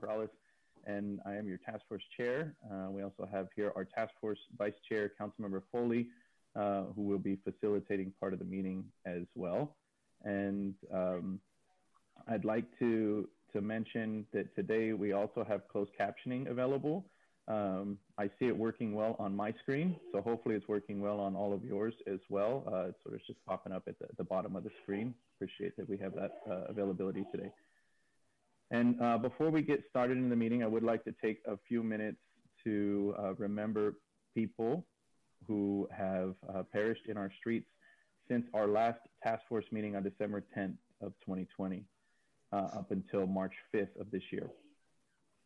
Peralez, and I am your task force chair. Uh, we also have here our task force vice chair, Councilmember Foley, uh, who will be facilitating part of the meeting as well. And um, I'd like to to mention that today we also have closed captioning available. Um, I see it working well on my screen, so hopefully it's working well on all of yours as well. Uh, it's sort of just popping up at the, the, bottom of the screen. Appreciate that we have that uh, availability today. And uh, before we get started in the meeting, I would like to take a few minutes to uh, remember people who have uh, perished in our streets since our last task force meeting on December 10th of 2020 uh, up until March 5th of this year.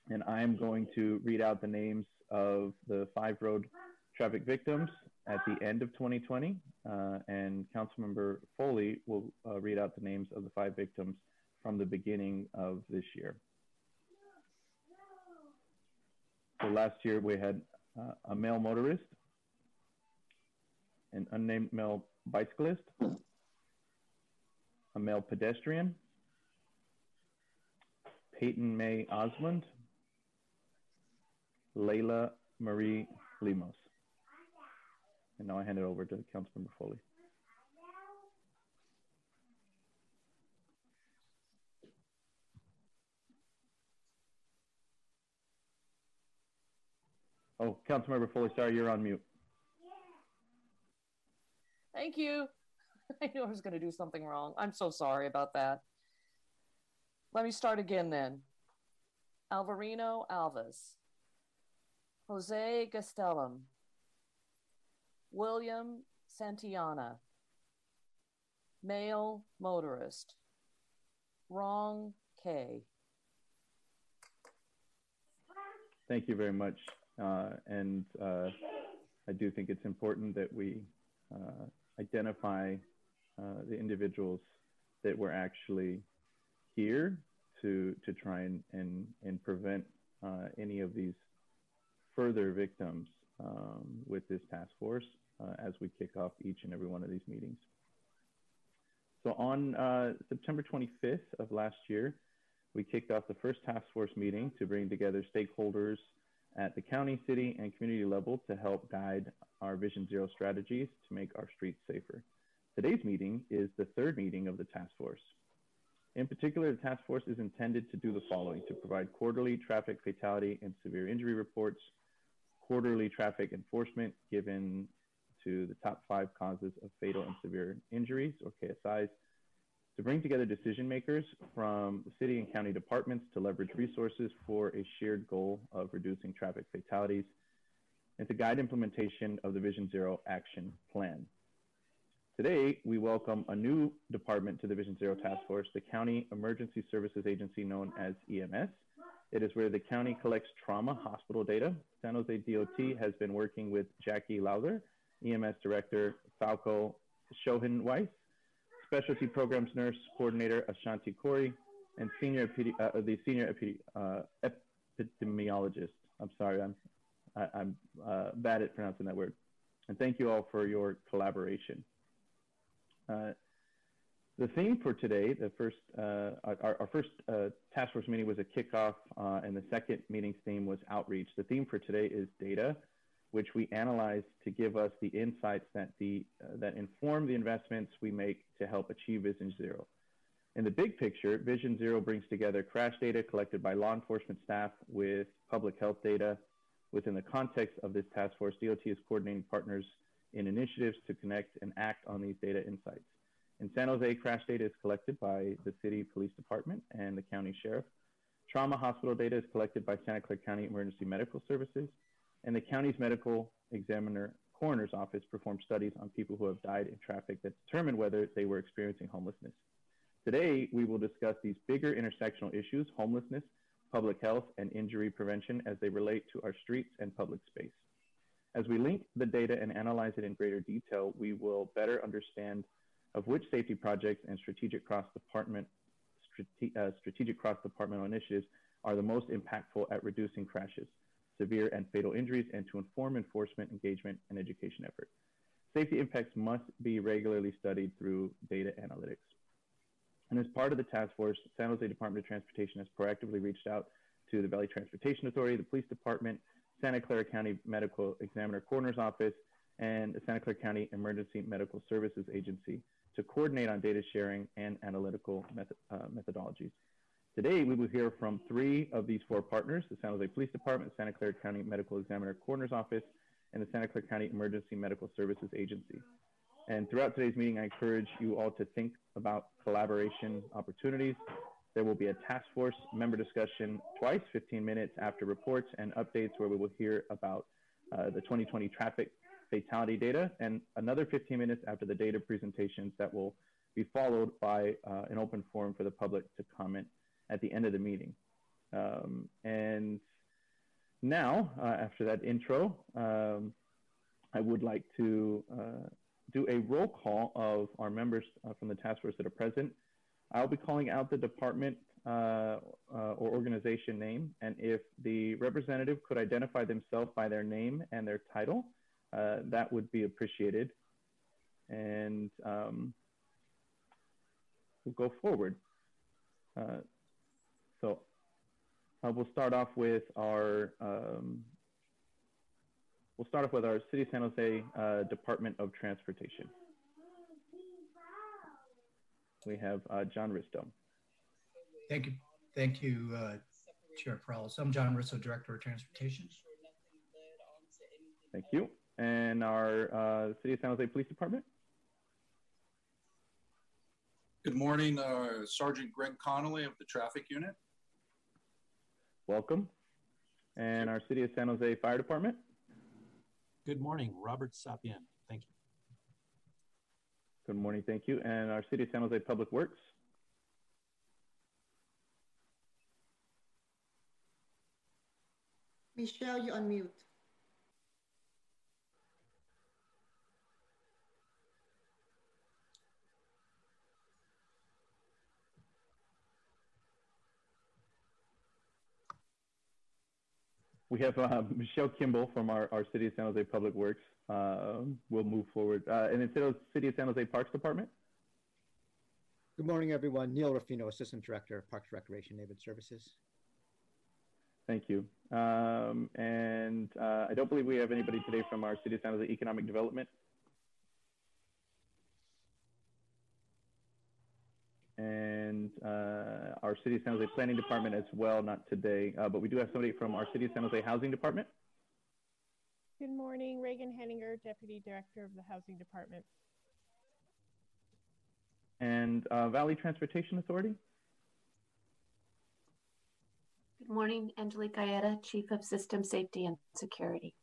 And I am going to read out the names of the five road traffic victims at the end of 2020. Uh, and Councilmember Foley will uh, read out the names of the five victims from the beginning of this year. So last year we had uh, a male motorist, an unnamed male bicyclist, a male pedestrian, Peyton May Osmond, Layla Marie Limos. And now I hand it over to Councilmember Foley. Oh, Councilmember Foley, sorry, you're on mute. Thank you. I knew I was going to do something wrong. I'm so sorry about that. Let me start again then. Alvarino Alves, Jose Gastelum, William Santillana, male motorist, Wrong K. Thank you very much. Uh, and uh, I do think it's important that we uh, identify uh, the individuals that were actually here to to try and and, and prevent uh, any of these further victims um, with this task force uh, as we kick off each and every one of these meetings. So on September 25th of last year, we kicked off the first task force meeting to bring together stakeholders at the county, city, and community level to help guide our Vision Zero strategies to make our streets safer. Today's meeting is the third meeting of the task force. In particular, the task force is intended to do the following to provide quarterly traffic fatality and severe injury reports, quarterly traffic enforcement given to the top five causes of fatal and severe injuries, or KSIs, to bring together decision makers from city and county departments to leverage resources for a shared goal of reducing traffic fatalities, and to guide implementation of the Vision Zero Action Plan. Today, we welcome a new department to the Vision Zero Task Force, the County Emergency Services Agency known as EMS. It is where the county collects trauma hospital data. San Jose DOT has been working with Jackie Lowther, EMS Director Falco Shohin Weiss, Specialty Programs Nurse Coordinator Ashanti Corey, and Senior uh, the Senior uh, Epidemiologist. I'm sorry, I'm I, am uh, bad at pronouncing that word. And thank you all for your collaboration. Uh, the theme for today, the first, uh, our, our, first uh, task force meeting was a kickoff, and the second meeting's theme was outreach. The theme for today is data which we analyze to give us the insights that, the, uh, that inform the investments we make to help achieve Vision Zero. In the big picture, Vision Zero brings together crash data collected by law enforcement staff with public health data. Within the context of this task force, DOT is coordinating partners in initiatives to connect and act on these data insights. In San Jose, crash data is collected by the city police department and the county sheriff. Trauma hospital data is collected by Santa Clara County Emergency Medical Services and the county's medical examiner coroner's office performed studies on people who have died in traffic that determined whether they were experiencing homelessness. Today, we will discuss these bigger intersectional issues, homelessness, public health, and injury prevention as they relate to our streets and public space. As we link the data and analyze it in greater detail, we will better understand of which safety projects and strategic cross-department strate uh, strategic cross-departmental initiatives are the most impactful at reducing crashes severe and fatal injuries, and to inform enforcement, engagement, and education efforts. Safety impacts must be regularly studied through data analytics. And as part of the task force, San Jose Department of Transportation has proactively reached out to the Valley Transportation Authority, the Police Department, Santa Clara County Medical Examiner Coroner's Office, and the Santa Clara County Emergency Medical Services Agency to coordinate on data sharing and analytical method, uh, methodologies. Today, we will hear from three of these four partners, the San Jose Police Department, Santa Clara County Medical Examiner Coroner's Office, and the Santa Clara County Emergency Medical Services Agency. And throughout today's meeting, I encourage you all to think about collaboration opportunities. There will be a task force member discussion twice, 15 minutes after reports and updates where we will hear about uh, the 2020 traffic fatality data and another 15 minutes after the data presentations that will be followed by uh, an open forum for the public to comment at the end of the meeting. Um, and now, uh, after that intro, um, I would like to uh, do a roll call of our members uh, from the task force that are present. I'll be calling out the department uh, uh, or organization name, and if the representative could identify themselves by their name and their title, uh, that would be appreciated. And um, we'll go forward. So uh, we'll start off with our um, we'll start off with our City of San Jose uh, Department of Transportation. We have uh, John Ristow. Thank you. Thank you, uh, Chair Peralez. I'm John Ristow, Director of Transportation. Thank you. And our uh, City of San Jose Police Department. Good morning, uh, Sergeant Greg Connolly of the Traffic Unit. Welcome. And our City of San Jose Fire Department. Good morning, Robert Sapien. Thank you. Good morning, thank you. And our City of San Jose Public Works. Michelle, you unmute. We have uh, Michelle Kimball from our, our City of San Jose Public Works. Uh, we'll move forward. Uh, and instead of City of San Jose Parks Department. Good morning, everyone. Neil Rufino, Assistant Director of Parks Recreation Neighborhood Services. Thank you. Um, and uh, I don't believe we have anybody today from our City of San Jose Economic Development. And uh, our City of San Jose Planning Department as well, not today, uh, but we do have somebody from our City of San Jose Housing Department. Good morning, Ragan Henninger, Deputy Director of the Housing Department. And uh, Valley Transportation Authority. Good morning, Angelique Gaeta, Chief of System Safety and Security.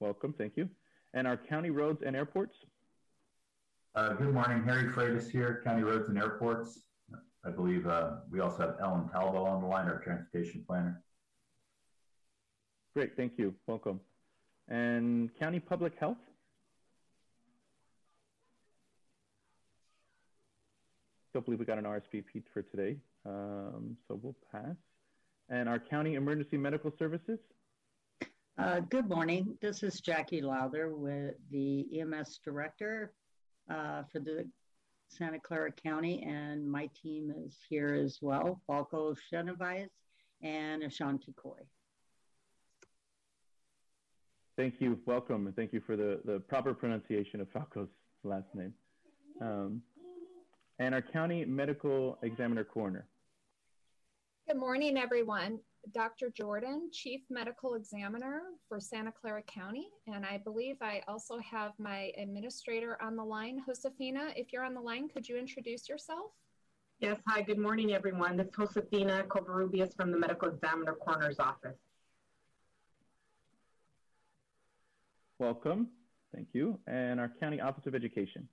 Welcome, thank you. And our county roads and airports. Uh, good morning, Harry Freitas here, County Roads and Airports. I believe uh, we also have Ellen Talbo on the line, our transportation planner. Great, thank you. Welcome. And county public health. Don't believe we got an RSVP for today, um, so we'll pass. And our county emergency medical services. Uh, good morning. This is Jackie Lowther with the EMS director uh, for the Santa Clara County, and my team is here as well, Falco Genevieve and Ashanti Coy. Thank you. Welcome, and thank you for the, the proper pronunciation of Falco's last name. Um, and our county medical examiner coroner. Good morning, everyone. Dr. Jorden, Chief Medical Examiner for Santa Clara County. And I believe I also have my administrator on the line. Josefina, if you're on the line, could you introduce yourself? Yes, hi, good morning, everyone. This is Josefina Covarrubias from the Medical Examiner Coroner's Office. Welcome. Thank you. And our County Office of Education.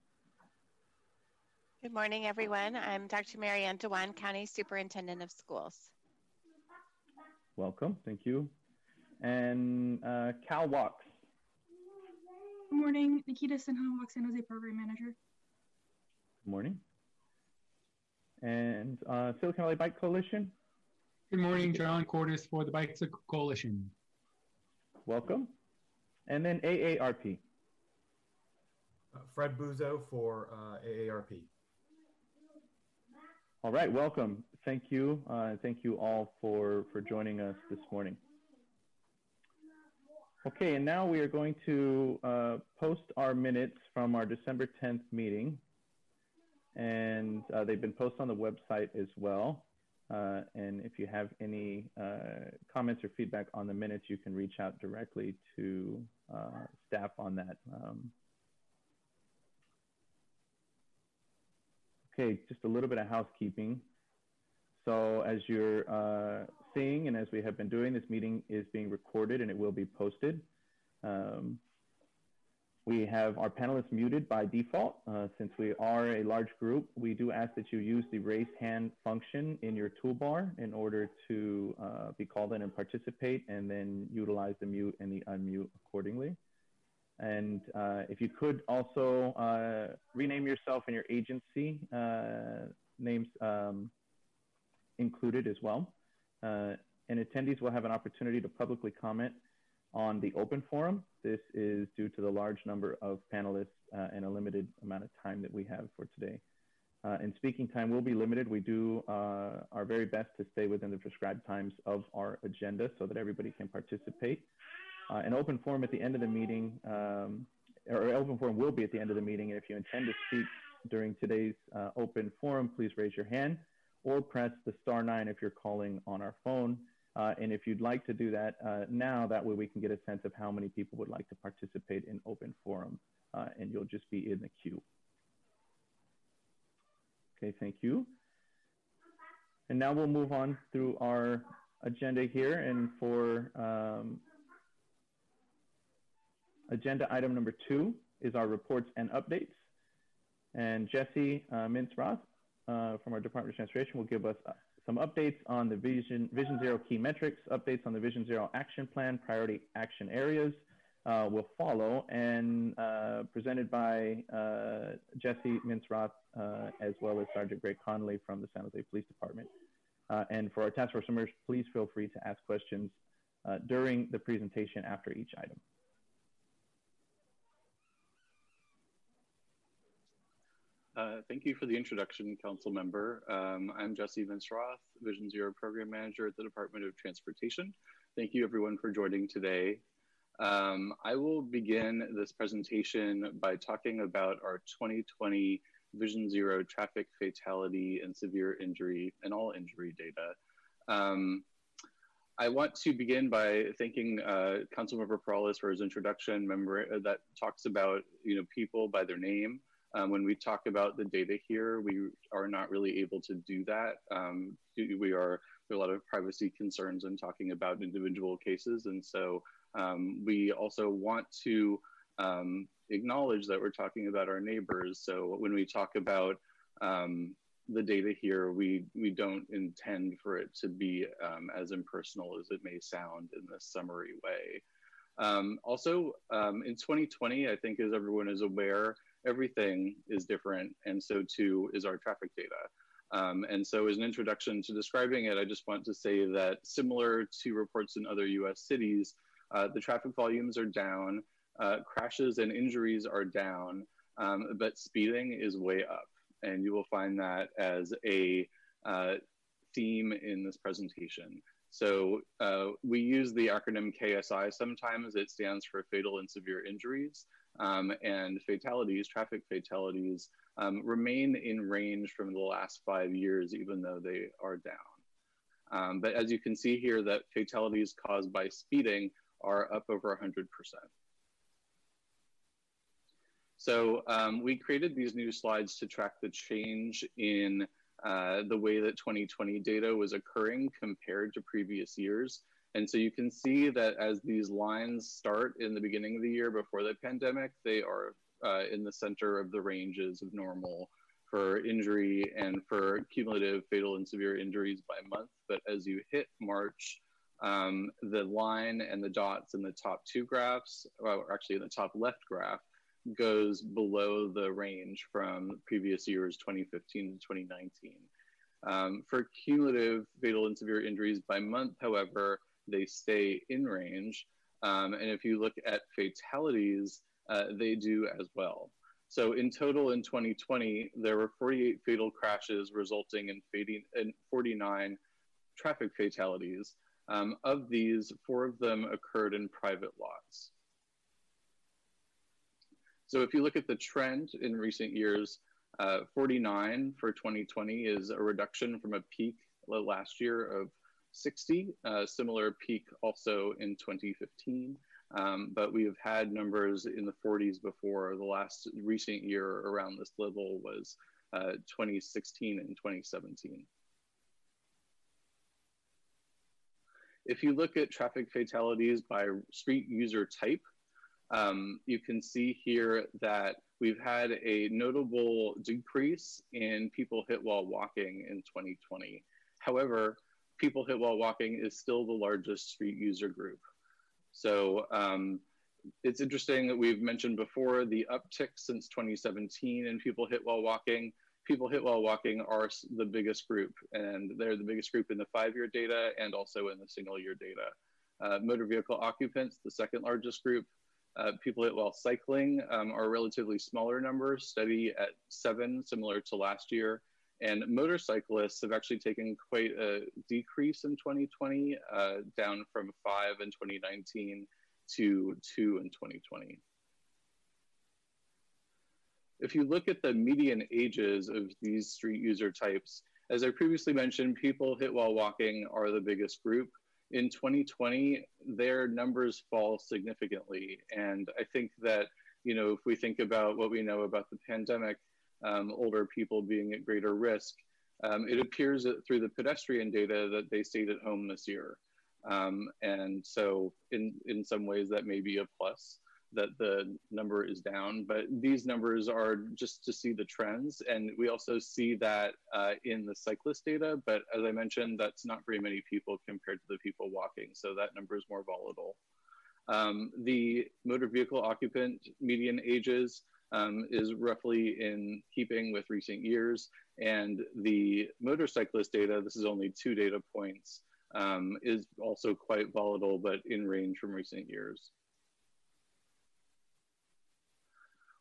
Good morning, everyone. I'm Dr. Mary Ann Dewan, County Superintendent of Schools. Welcome. Thank you. And uh, Cal Walks. Good morning. Nikita Sinha, Walk San Jose Program Manager. Good morning. And uh, Silicon Valley Bike Coalition. Good morning, John Cordes for the Bicycle Coalition. Welcome. And then AARP. Uh, Fred Buzo for uh, AARP. All right, welcome. Thank you. Uh, thank you all for, for joining us this morning. Okay, and now we are going to uh, post our minutes from our December 10th meeting. And uh, they've been posted on the website as well. Uh, and if you have any uh, comments or feedback on the minutes, you can reach out directly to uh, staff on that. Um, okay, just a little bit of housekeeping. So as you're uh, seeing and as we have been doing, this meeting is being recorded and it will be posted. Um, we have our panelists muted by default. Uh, since we are a large group, we do ask that you use the raise hand function in your toolbar in order to uh, be called in and participate and then utilize the mute and the unmute accordingly. And uh, if you could also uh, rename yourself and your agency uh, names um, included as well. Uh, and attendees will have an opportunity to publicly comment on the open forum. This is due to the large number of panelists uh, and a limited amount of time that we have for today. Uh, and speaking time will be limited. We do uh, our very best to stay within the prescribed times of our agenda so that everybody can participate. Uh, an open forum at the end of the meeting, um, or open forum will be at the end of the meeting. And if you intend to speak during today's uh, open forum, please raise your hand or press the star nine if you're calling on our phone. Uh, and if you'd like to do that uh, now, that way we can get a sense of how many people would like to participate in open forum, uh, and you'll just be in the queue. Okay, thank you. And now we'll move on through our agenda here. And for um, agenda item number two is our reports and updates. And Jesse uh, Mintz-Roth uh, from our Department of Transportation will give us uh, some updates on the Vision, Vision Zero key metrics, updates on the Vision Zero action plan, priority action areas uh, will follow, and uh, presented by uh, Jesse Mintz-Roth, uh, as well as Sergeant Greg Connolly from the San Jose Police Department. And for our task force members, please feel free to ask questions during the presentation after each item. Uh, thank you for the introduction, Council Member. Um, I'm Jesse Mintz-Roth, Vision Zero Program Manager at the Department of Transportation. Thank you everyone for joining today. Um, I will begin this presentation by talking about our 2020 Vision Zero traffic fatality and severe injury and all injury data. Um, I want to begin by thanking uh, Councilmember Peralez for his introduction member that talks about you know people by their name. Um, when we talk about the data here, we are not really able to do that. Um, we are there are a lot of privacy concerns in talking about individual cases, and so um, we also want to um, acknowledge that we're talking about our neighbors. So when we talk about um, the data here, we we don't intend for it to be um, as impersonal as it may sound in this summary way. also, in 2020, I think as everyone is aware, everything is different, and so too is our traffic data. Um, and so as an introduction to describing it, I just want to say that similar to reports in other US cities, uh, the traffic volumes are down, uh, crashes and injuries are down, um, but speeding is way up. And you will find that as a uh, theme in this presentation. So uh, we use the acronym KSI sometimes. It stands for fatal and severe injuries um, and fatalities, traffic fatalities, um, remain in range from the last five years, even though they are down. Um, but as you can see here, that fatalities caused by speeding are up over 100%. So um, we created these new slides to track the change in uh, the way that 2020 data was occurring compared to previous years. And so you can see that as these lines start in the beginning of the year before the pandemic, they are uh, in the center of the ranges of normal for injury and for cumulative fatal and severe injuries by month. But as you hit March, um, the line and the dots in the top two graphs, or actually in the top left graph, goes below the range from previous years 2015 to 2019. Um, for cumulative fatal and severe injuries by month, however, they stay in range. Um, and if you look at fatalities, uh, they do as well. So in total in 2020, there were 48 fatal crashes resulting in, in 49 traffic fatalities. Um, of these, four of them occurred in private lots. So if you look at the trend in recent years, uh, 49 for 2020 is a reduction from a peak last year of 60, uh, similar peak also in 2015. Um, but we have had numbers in the 40s before. The last recent year around this level was uh, 2016 and 2017. If you look at traffic fatalities by street user type, um, you can see here that we've had a notable decrease in people hit while walking in 2020. However, people hit while walking is still the largest street user group. So um, it's interesting that we've mentioned before the uptick since 2017 in people hit while walking. People hit while walking are the biggest group, and they're the biggest group in the five-year data and also in the single-year data. Uh, motor vehicle occupants, the second largest group. Uh, people hit while cycling um, are relatively smaller numbers, steady at seven, similar to last year. And motorcyclists have actually taken quite a decrease in 2020, uh, down from five in 2019 to two in 2020. If you look at the median ages of these street user types, as I previously mentioned, people hit while walking are the biggest group. In 2020, their numbers fall significantly. And I think that, you know, if we think about what we know about the pandemic, um, older people being at greater risk, um, it appears that through the pedestrian data that they stayed at home this year. Um, and so in, in some ways that may be a plus that the number is down, but these numbers are just to see the trends. And we also see that uh, in the cyclist data, but as I mentioned, that's not very many people compared to the people walking. So that number is more volatile. Um, the motor vehicle occupant median ages um, is roughly in keeping with recent years. And the motorcyclist data, this is only two data points, um, is also quite volatile, but in range from recent years.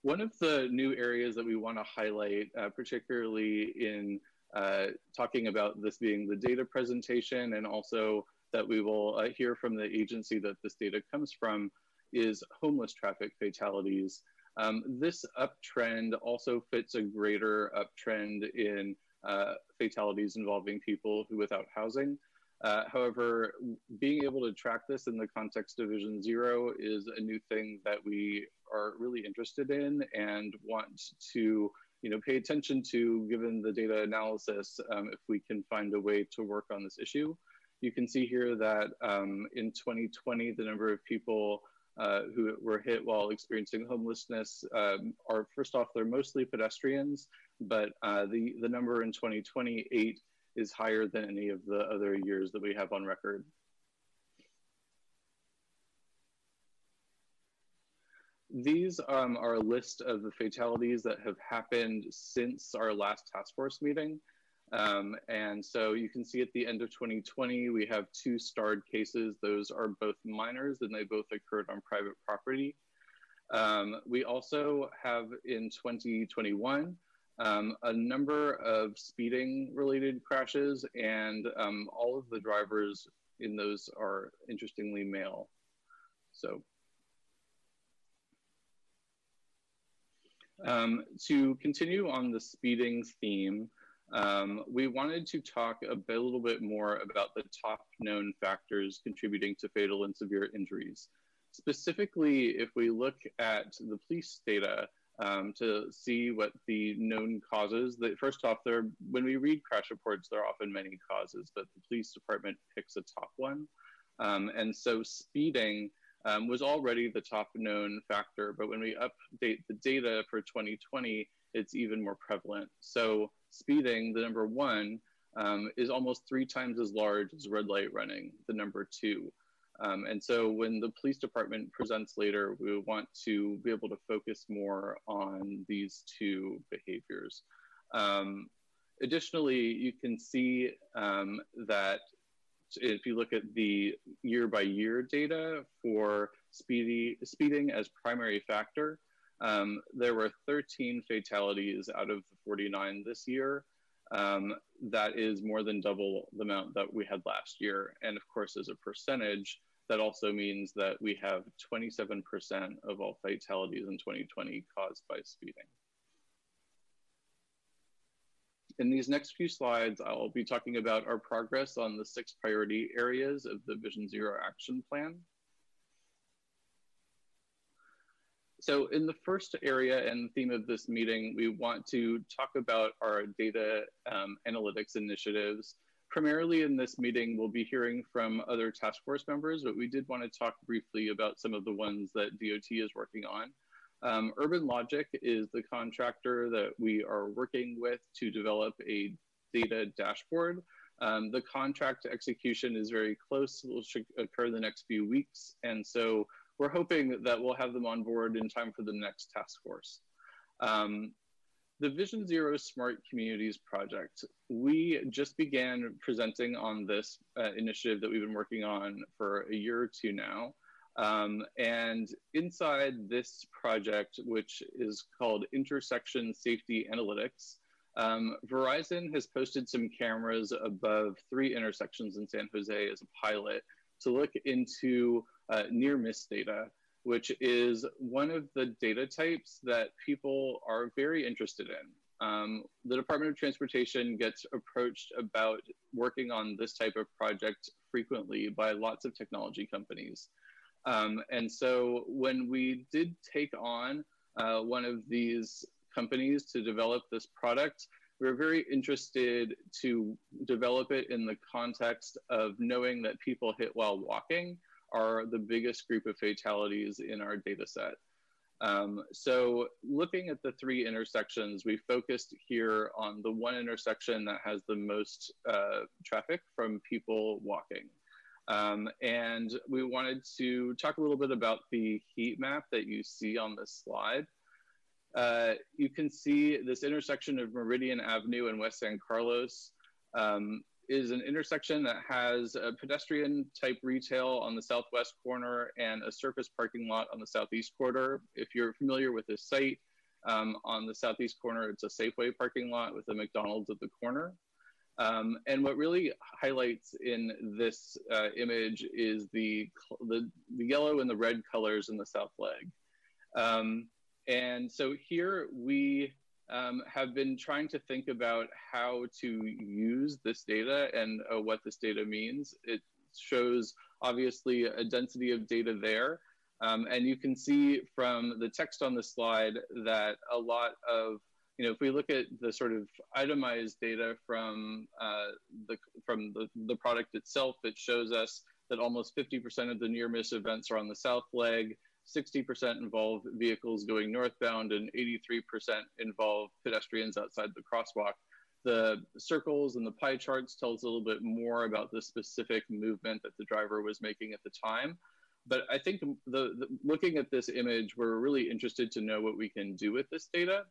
One of the new areas that we want to highlight, uh, particularly in uh, talking about this being the data presentation and also that we will uh, hear from the agency that this data comes from, is homeless traffic fatalities. Um, this uptrend also fits a greater uptrend in uh, fatalities involving people who without housing. Uh, however, being able to track this in the context of Vision Zero is a new thing that we are really interested in and want to you know, pay attention to given the data analysis um, if we can find a way to work on this issue. You can see here that um, in 2020, the number of people uh, who were hit while experiencing homelessness um, are first off they're mostly pedestrians but uh, the the number in 2028 is higher than any of the other years that we have on record. These um, are a list of the fatalities that have happened since our last task force meeting um, and so you can see at the end of 2020, we have two starred cases. Those are both minors and they both occurred on private property. Um, we also have in 2021 um, a number of speeding related crashes and um, all of the drivers in those are interestingly male. So um, to continue on the speeding theme, um, we wanted to talk a, bit, a little bit more about the top known factors contributing to fatal and severe injuries. Specifically, if we look at the police data um, to see what the known causes, that first off, there when we read crash reports, there are often many causes, but the police department picks a top one. Um, and so speeding um, was already the top known factor, but when we update the data for 2020, it's even more prevalent. So speeding, the number one, um, is almost three times as large as red light running, the number two. Um, and so when the police department presents later, we want to be able to focus more on these two behaviors. Um, additionally, you can see um, that if you look at the year by year data for speedy, speeding as primary factor, Um, there were 13 fatalities out of 49 this year. Um, that is more than double the amount that we had last year. And of course, as a percentage, that also means that we have 27% of all fatalities in 2020 caused by speeding. In these next few slides, I'll be talking about our progress on the six priority areas of the Vision Zero Action Plan. So in the first area and theme of this meeting, we want to talk about our data um, analytics initiatives. Primarily in this meeting, we'll be hearing from other task force members, but we did want to talk briefly about some of the ones that DOT is working on. Um, UrbanLogiq is the contractor that we are working with to develop a data dashboard. Um, the contract execution is very close, it should occur the next few weeks. And so we're hoping that we'll have them on board in time for the next task force. Um, the Vision Zero Smart Communities Project, we just began presenting on this uh, initiative that we've been working on for a year or two now. Um, and inside this project, which is called Intersection Safety Analytics, um, Verizon has posted some cameras above three intersections in San Jose as a pilot to look into uh, near miss data, which is one of the data types that people are very interested in. Um, the Department of Transportation gets approached about working on this type of project frequently by lots of technology companies. Um, and so when we did take on uh, one of these companies to develop this product, we were very interested to develop it in the context of knowing that people hit while walking are the biggest group of fatalities in our data set. Um, so looking at the three intersections, we focused here on the one intersection that has the most uh, traffic from people walking. Um, and we wanted to talk a little bit about the heat map that you see on this slide. Uh, you can see this intersection of Meridian Avenue and West San Carlos um, is an intersection that has a pedestrian type retail on the southwest corner and a surface parking lot on the southeast corner. If you're familiar with this site, um, on the southeast corner, it's a Safeway parking lot with a McDonald's at the corner. Um, and what really highlights in this uh, image is the, the, the, yellow and the red colors in the south leg. Um, and so here we um, have been trying to think about how to use this data and uh, what this data means. It shows obviously a density of data there. Um, and you can see from the text on the slide that a lot of you know, if we look at the sort of itemized data from uh, the from the, the product itself, it shows us that almost 50% of the near miss events are on the south leg, 60% involve vehicles going northbound, and 83% involve pedestrians outside the crosswalk. The circles and the pie charts tell us a little bit more about the specific movement that the driver was making at the time. But I think the, the looking at this image, we're really interested to know what we can do with this data.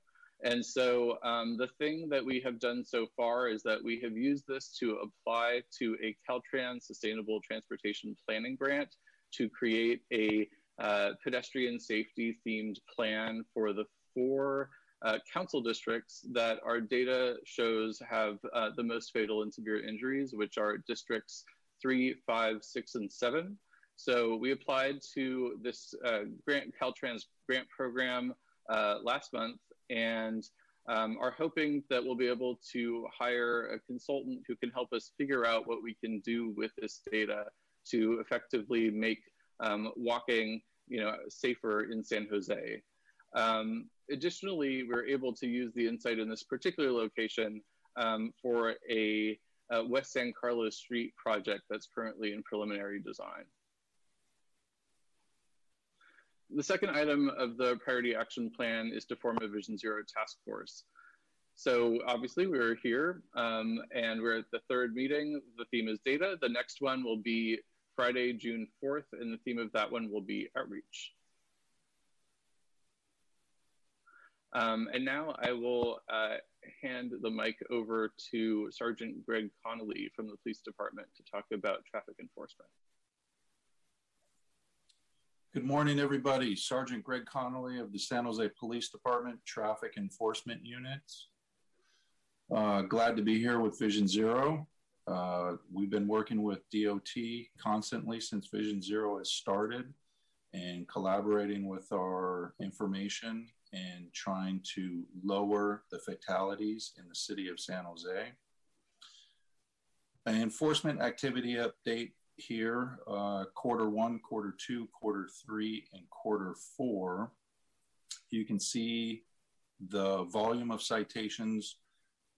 And so um, the thing that we have done so far is that we have used this to apply to a Caltrans Sustainable Transportation Planning Grant to create a uh, pedestrian safety themed plan for the four uh, council districts that our data shows have uh, the most fatal and severe injuries, which are districts three, five, six, and seven. So we applied to this uh, grant Caltrans grant program uh, last month and um, are hoping that we'll be able to hire a consultant who can help us figure out what we can do with this data to effectively make um, walking you know, safer in San Jose. Um, additionally, we're able to use the insight in this particular location um, for a, West San Carlos Street project that's currently in preliminary design. The second item of the priority action plan is to form a Vision Zero task force. So obviously we're here um, and we're at the third meeting. The theme is data. The next one will be Friday, June 4th, and the theme of that one will be outreach. Um, and now I will uh, hand the mic over to Sergeant Greg Connolly from the police department to talk about traffic enforcement. Good morning, everybody. Sergeant Greg Connolly of the San Jose Police Department Traffic Enforcement Unit. Uh, glad to be here with Vision Zero. Uh, we've been working with DOT constantly since Vision Zero has started and collaborating with our information and trying to lower the fatalities in the city of San Jose. An enforcement activity update here, uh, quarter one, quarter two, quarter three, and quarter four. You can see the volume of citations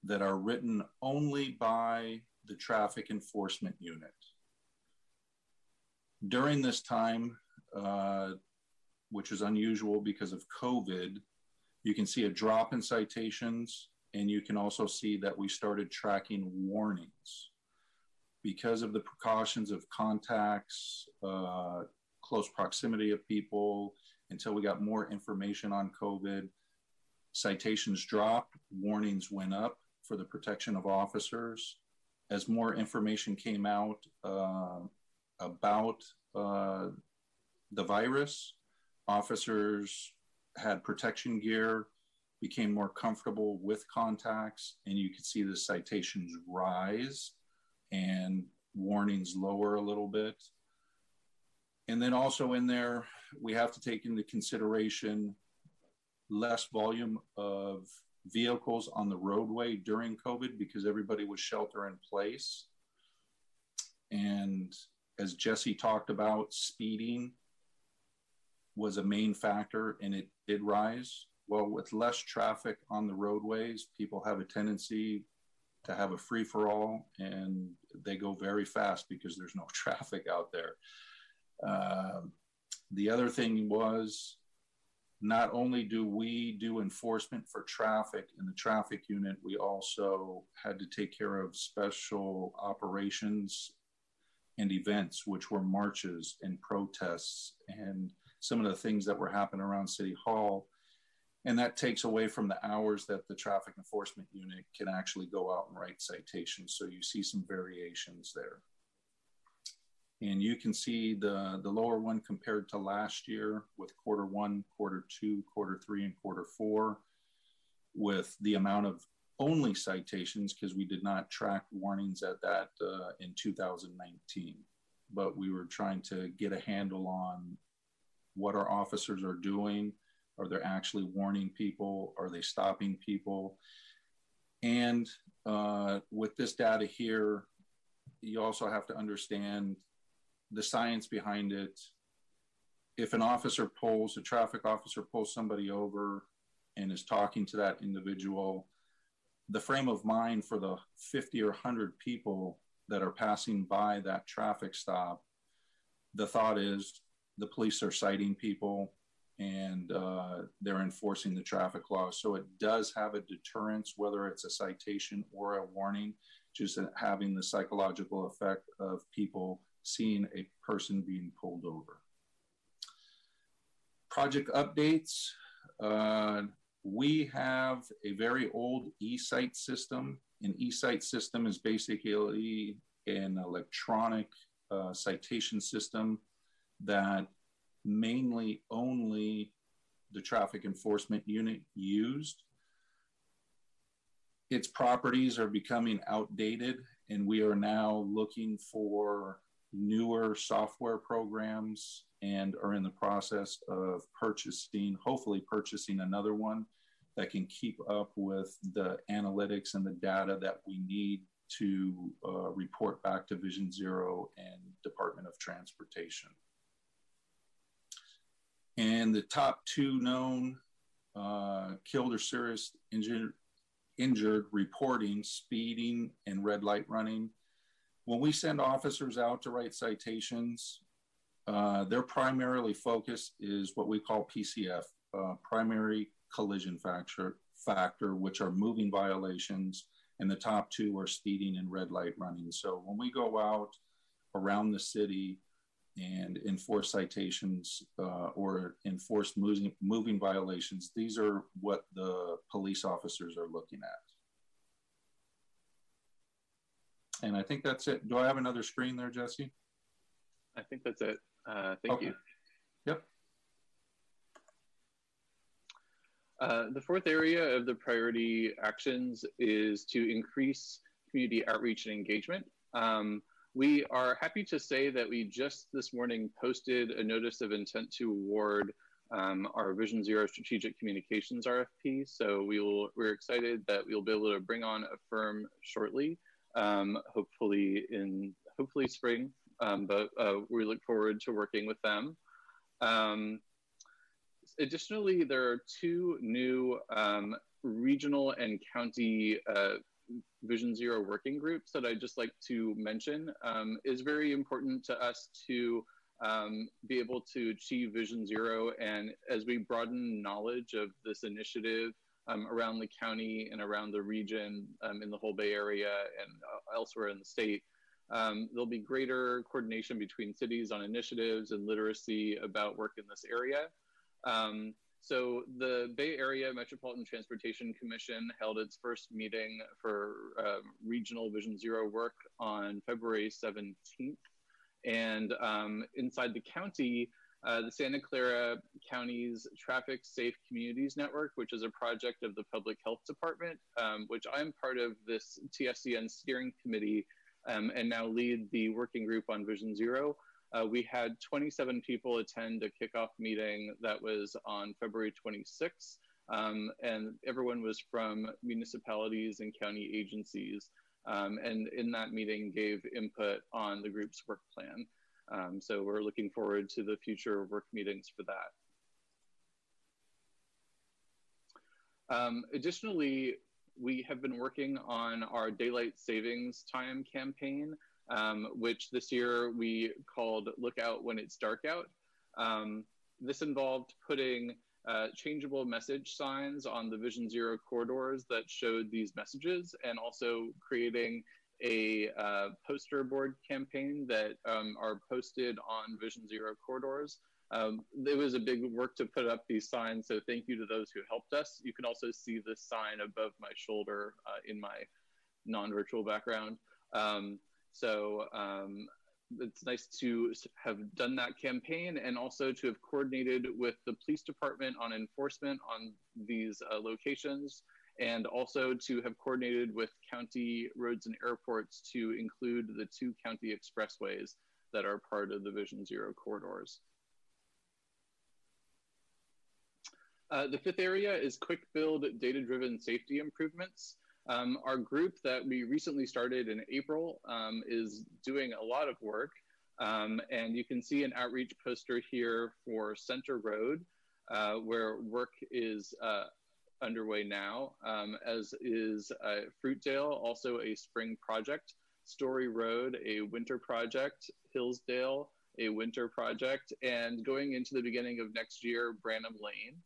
that are written only by the traffic enforcement unit. During this time, uh, which is unusual because of COVID, you can see a drop in citations, and you can also see that we started tracking warnings. Because of the precautions of contacts, uh, close proximity of people, until we got more information on COVID, citations dropped, warnings went up for the protection of officers. As more information came out uh, about uh, the virus, officers had protection gear, became more comfortable with contacts, and you could see the citations rise and warnings lower a little bit. And then also in there, we have to take into consideration less volume of vehicles on the roadway during COVID because everybody was shelter in place. And as Jesse talked about, speeding was a main factor and it did rise. Well, with less traffic on the roadways, people have a tendency to have a free for all and they go very fast because there's no traffic out there. Uh, the other thing was not only do we do enforcement for traffic in the traffic unit, we also had to take care of special operations and events, which were marches and protests and some of the things that were happening around City Hall. And that takes away from the hours that the traffic enforcement unit can actually go out and write citations. So you see some variations there. And you can see the, the lower one compared to last year with quarter one, quarter two, quarter three, and quarter four with the amount of only citations because we did not track warnings at that uh, in 2019. But we were trying to get a handle on what our officers are doing. Are they actually warning people? Are they stopping people? And uh, with this data here, you also have to understand the science behind it. If an officer pulls, a traffic officer pulls somebody over and is talking to that individual, the frame of mind for the 50 or 100 people that are passing by that traffic stop, the thought is the police are citing people and uh, they're enforcing the traffic law. So it does have a deterrence, whether it's a citation or a warning, just having the psychological effect of people seeing a person being pulled over. Project updates. Uh, we have a very old eCite system. An eCite system is basically an electronic uh, citation system that mainly only the traffic enforcement unit used. Its properties are becoming outdated, and we are now looking for newer software programs and are in the process of purchasing, hopefully purchasing another one that can keep up with the analytics and the data that we need to uh, report back to Vision Zero and Department of Transportation. And the top two known uh, killed or serious injured, injured reporting, speeding and red light running when we send officers out to write citations, uh, their primarily focus is what we call PCF, uh, primary collision factor, factor, which are moving violations, and the top two are speeding and red light running. So when we go out around the city and enforce citations uh, or enforce moving, moving violations, these are what the police officers are looking at. And I think that's it. Do I have another screen there, Jesse? I think that's it. Uh, thank okay. you. Yep. Uh, the fourth area of the priority actions is to increase community outreach and engagement. Um, we are happy to say that we just this morning posted a notice of intent to award um, our Vision Zero Strategic Communications RFP. So we will, we're excited that we'll be able to bring on a firm shortly, um, hopefully in hopefully spring. Um, but uh, we look forward to working with them. Um, additionally, there are two new um, regional and county uh, Vision Zero working groups that I'd just like to mention. Um, is very important to us to um, be able to achieve Vision Zero. And as we broaden knowledge of this initiative um, around the county and around the region um, in the whole Bay Area and uh, elsewhere in the state, um, there'll be greater coordination between cities on initiatives and literacy about work in this area. Um, so the Bay Area Metropolitan Transportation Commission held its first meeting for uh, regional Vision Zero work on February 17th. And um, inside the county, uh, the Santa Clara County's Traffic Safe Communities Network, which is a project of the Public Health Department, um, which I'm part of this TSCN steering committee um, and now lead the working group on Vision Zero. Uh, we had 27 people attend a kickoff meeting that was on February 26th, um, and everyone was from municipalities and county agencies. Um, and in that meeting gave input on the group's work plan. Um, so we're looking forward to the future work meetings for that. Um, additionally, we have been working on our daylight savings time campaign, um, which this year we called Look Out When It's Dark Out. Um, this involved putting uh, changeable message signs on the Vision Zero corridors that showed these messages and also creating a uh, poster board campaign that um, are posted on Vision Zero corridors. Um, it was a big work to put up these signs, so thank you to those who helped us. You can also see this sign above my shoulder uh, in my non-virtual background. Um, so um, it's nice to have done that campaign and also to have coordinated with the police department on enforcement on these uh, locations and also to have coordinated with county roads and airports to include the two county expressways that are part of the Vision Zero corridors. Uh, the fifth area is quick build data-driven safety improvements. Um, our group that we recently started in April um, is doing a lot of work. Um, and you can see an outreach poster here for Center Road, uh, where work is uh, underway now, um, as is uh, Fruitdale, also a spring project, Story Road, a winter project, Hillsdale, a winter project, and going into the beginning of next year, Branham Lane.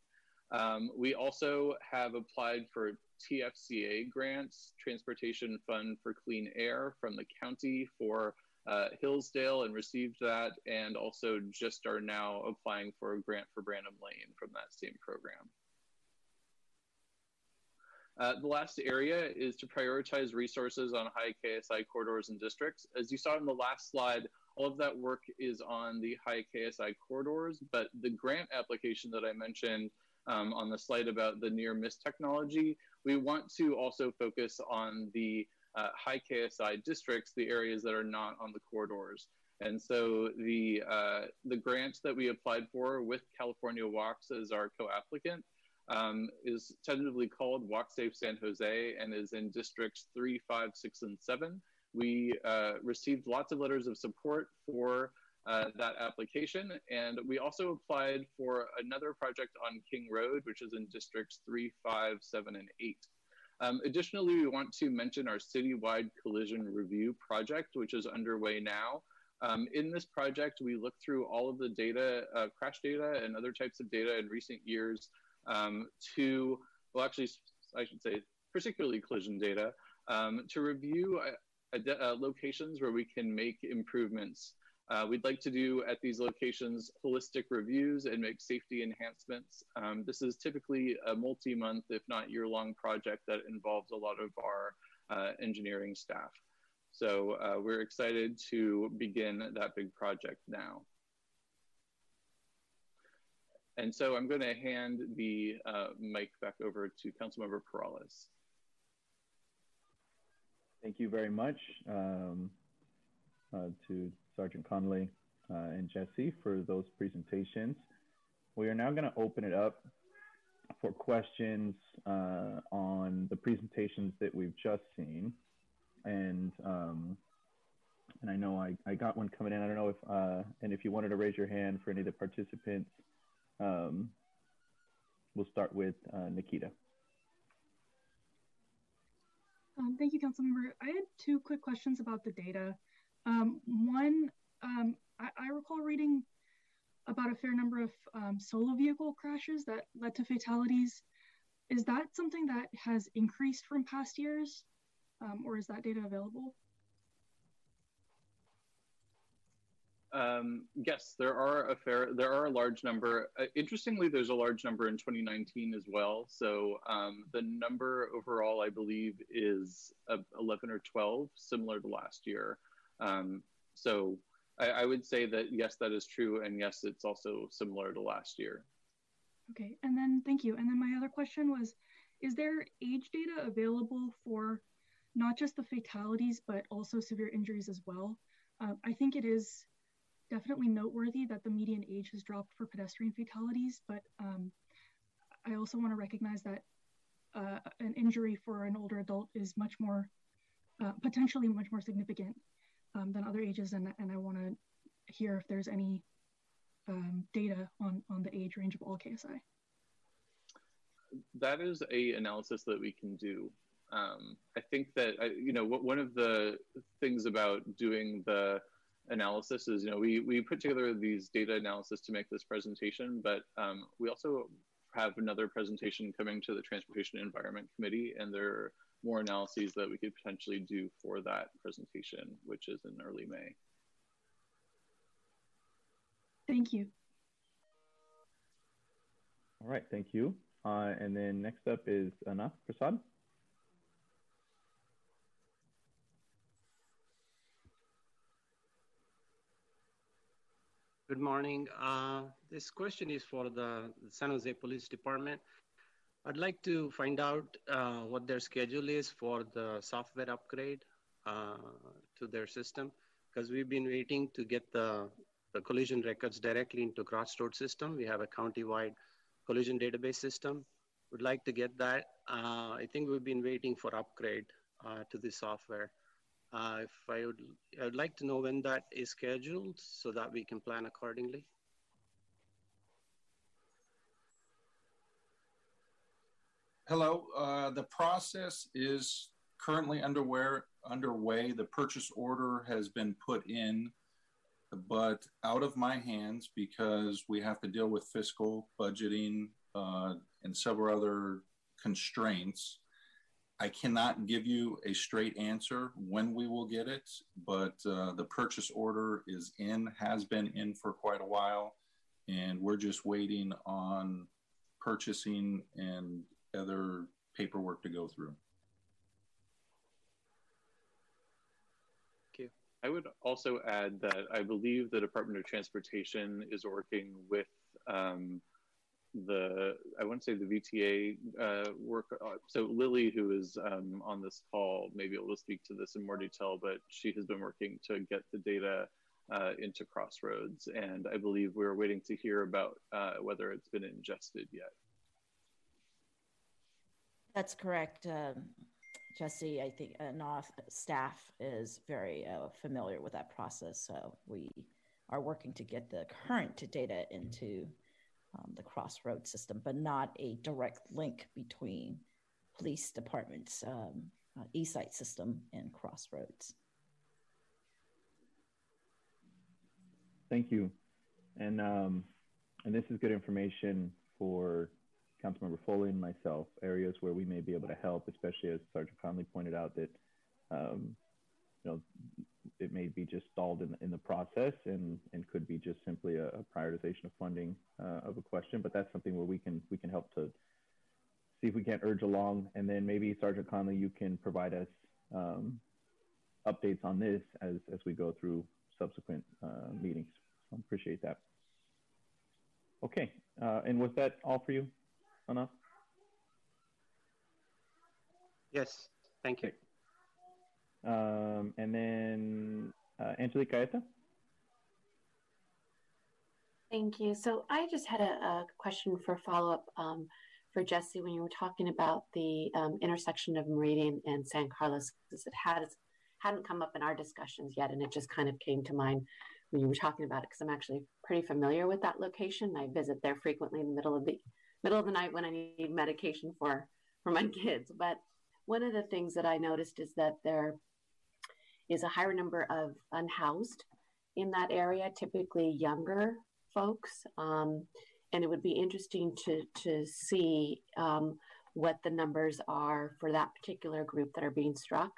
Um, we also have applied for TFCA grants, Transportation Fund for Clean Air from the county for uh, Hillsdale and received that, and also just are now applying for a grant for Branham Lane from that same program. Uh, the last area is to prioritize resources on high KSI corridors and districts. As you saw in the last slide, all of that work is on the high KSI corridors, but the grant application that I mentioned um, on the slide about the near miss technology, we want to also focus on the uh, high KSI districts, the areas that are not on the corridors. And so the, uh, the grant that we applied for with California Walks as our co-applicant um, is tentatively called Walk Safe San Jose and is in districts three, five, six, and seven. We uh, received lots of letters of support for uh, that application. And we also applied for another project on King Road, which is in districts three, five, seven, and eight. Um, additionally, we want to mention our citywide collision review project, which is underway now. Um, in this project, we look through all of the data, uh, crash data and other types of data in recent years um, to, well, actually, I should say, particularly collision data, um, to review uh, uh, locations where we can make improvements uh, we'd like to do at these locations holistic reviews and make safety enhancements. Um, this is typically a multi-month, if not year-long project that involves a lot of our uh, engineering staff. So uh, we're excited to begin that big project now. And so I'm going to hand the uh, mic back over to Councilmember Peralez. Thank you very much um, uh, to Sergeant Conley uh, and Jesse for those presentations. We are now going to open it up for questions uh, on the presentations that we've just seen. And um, and I know I, I got one coming in. I don't know if, uh, and if you wanted to raise your hand for any of the participants, um, we'll start with uh, Nikita. Um, thank you, Councilmember. I had two quick questions about the data. Um, one, um, I, I, recall reading about a fair number of um, solo vehicle crashes that led to fatalities. Is that something that has increased from past years, um, or is that data available? Um, yes, there are a fair, there are a large number. Uh, interestingly, there's a large number in 2019 as well. So um, the number overall, I believe, is uh, 11 or 12, similar to last year. Um, so I, I, would say that yes, that is true, and yes, it's also similar to last year. Okay, and then thank you. And then my other question was, is there age data available for not just the fatalities but also severe injuries as well? Uh, I think it is definitely noteworthy that the median age has dropped for pedestrian fatalities, but um, I also want to recognize that uh, an injury for an older adult is much more, uh, potentially much more significant um, than other ages, and, and I want to hear if there's any um, data on, on the age range of all KSI. That is a analysis that we can do. Um, I think that, you know, one of the things about doing the analysis is, you know, we, we put together these data analysis to make this presentation, but um, we also have another presentation coming to the Transportation Environment Committee, and there are more analyses that we could potentially do for that presentation, which is in early May. Thank you. All right, thank you. Uh, and then next up is Anath Prasad. Good morning. Uh, this question is for the San Jose Police Department. I'd like to find out uh, what their schedule is for the software upgrade uh, to their system, because we've been waiting to get the, the collision records directly into Crossroads system. We have a county-wide collision database system. Would like to get that. Uh, I think we've been waiting for upgrade uh, to the software. Uh, if I would, I would like to know when that is scheduled so that we can plan accordingly. Hello, uh, the process is currently underway, underway. The purchase order has been put in, but out of my hands because we have to deal with fiscal budgeting uh, and several other constraints. I cannot give you a straight answer when we will get it, but uh, the purchase order is in, has been in for quite a while, and we're just waiting on purchasing and other paperwork to go through. I would also add that I believe the Department of Transportation is working with um, the I to say the VTA uh, work. Uh, so Lily, who is um, on this call, maybe able to speak to this in more detail, but she has been working to get the data uh, into Crossroads, and I believe we're waiting to hear about uh, whether it's been ingested yet. That's correct. Um, Jesse, I think uh, staff is very uh, familiar with that process, so we are working to get the current data into um, the crossroad system, but not a direct link between police departments, um, uh, eCite system and crossroads. Thank you. And, um, and this is good information for Councilmember Foley and myself, areas where we may be able to help, especially as Sergeant Conley pointed out that, um, you know, it may be just stalled in, in the process and, and could be just simply a, a prioritization of funding uh, of a question. But that's something where we can we can help to see if we can't urge along, and then maybe Sergeant Conley, you can provide us um, updates on this as as we go through subsequent uh, meetings. So I appreciate that. Okay, uh, and was that all for you, Anna? Yes, thank you. Um, and then uh, Angelique Gaeta? Thank you. So I just had a, a question for follow-up um, for Jesse when you were talking about the um, intersection of Meridian and San Carlos, because it has, hadn't come up in our discussions yet, and it just kind of came to mind when you were talking about it, because I'm actually pretty familiar with that location. I visit there frequently in the middle of the middle of the night when I need medication for for my kids. But one of the things that I noticed is that there is a higher number of unhoused in that area, typically younger folks. Um, and it would be interesting to, to see um, what the numbers are for that particular group that are being struck.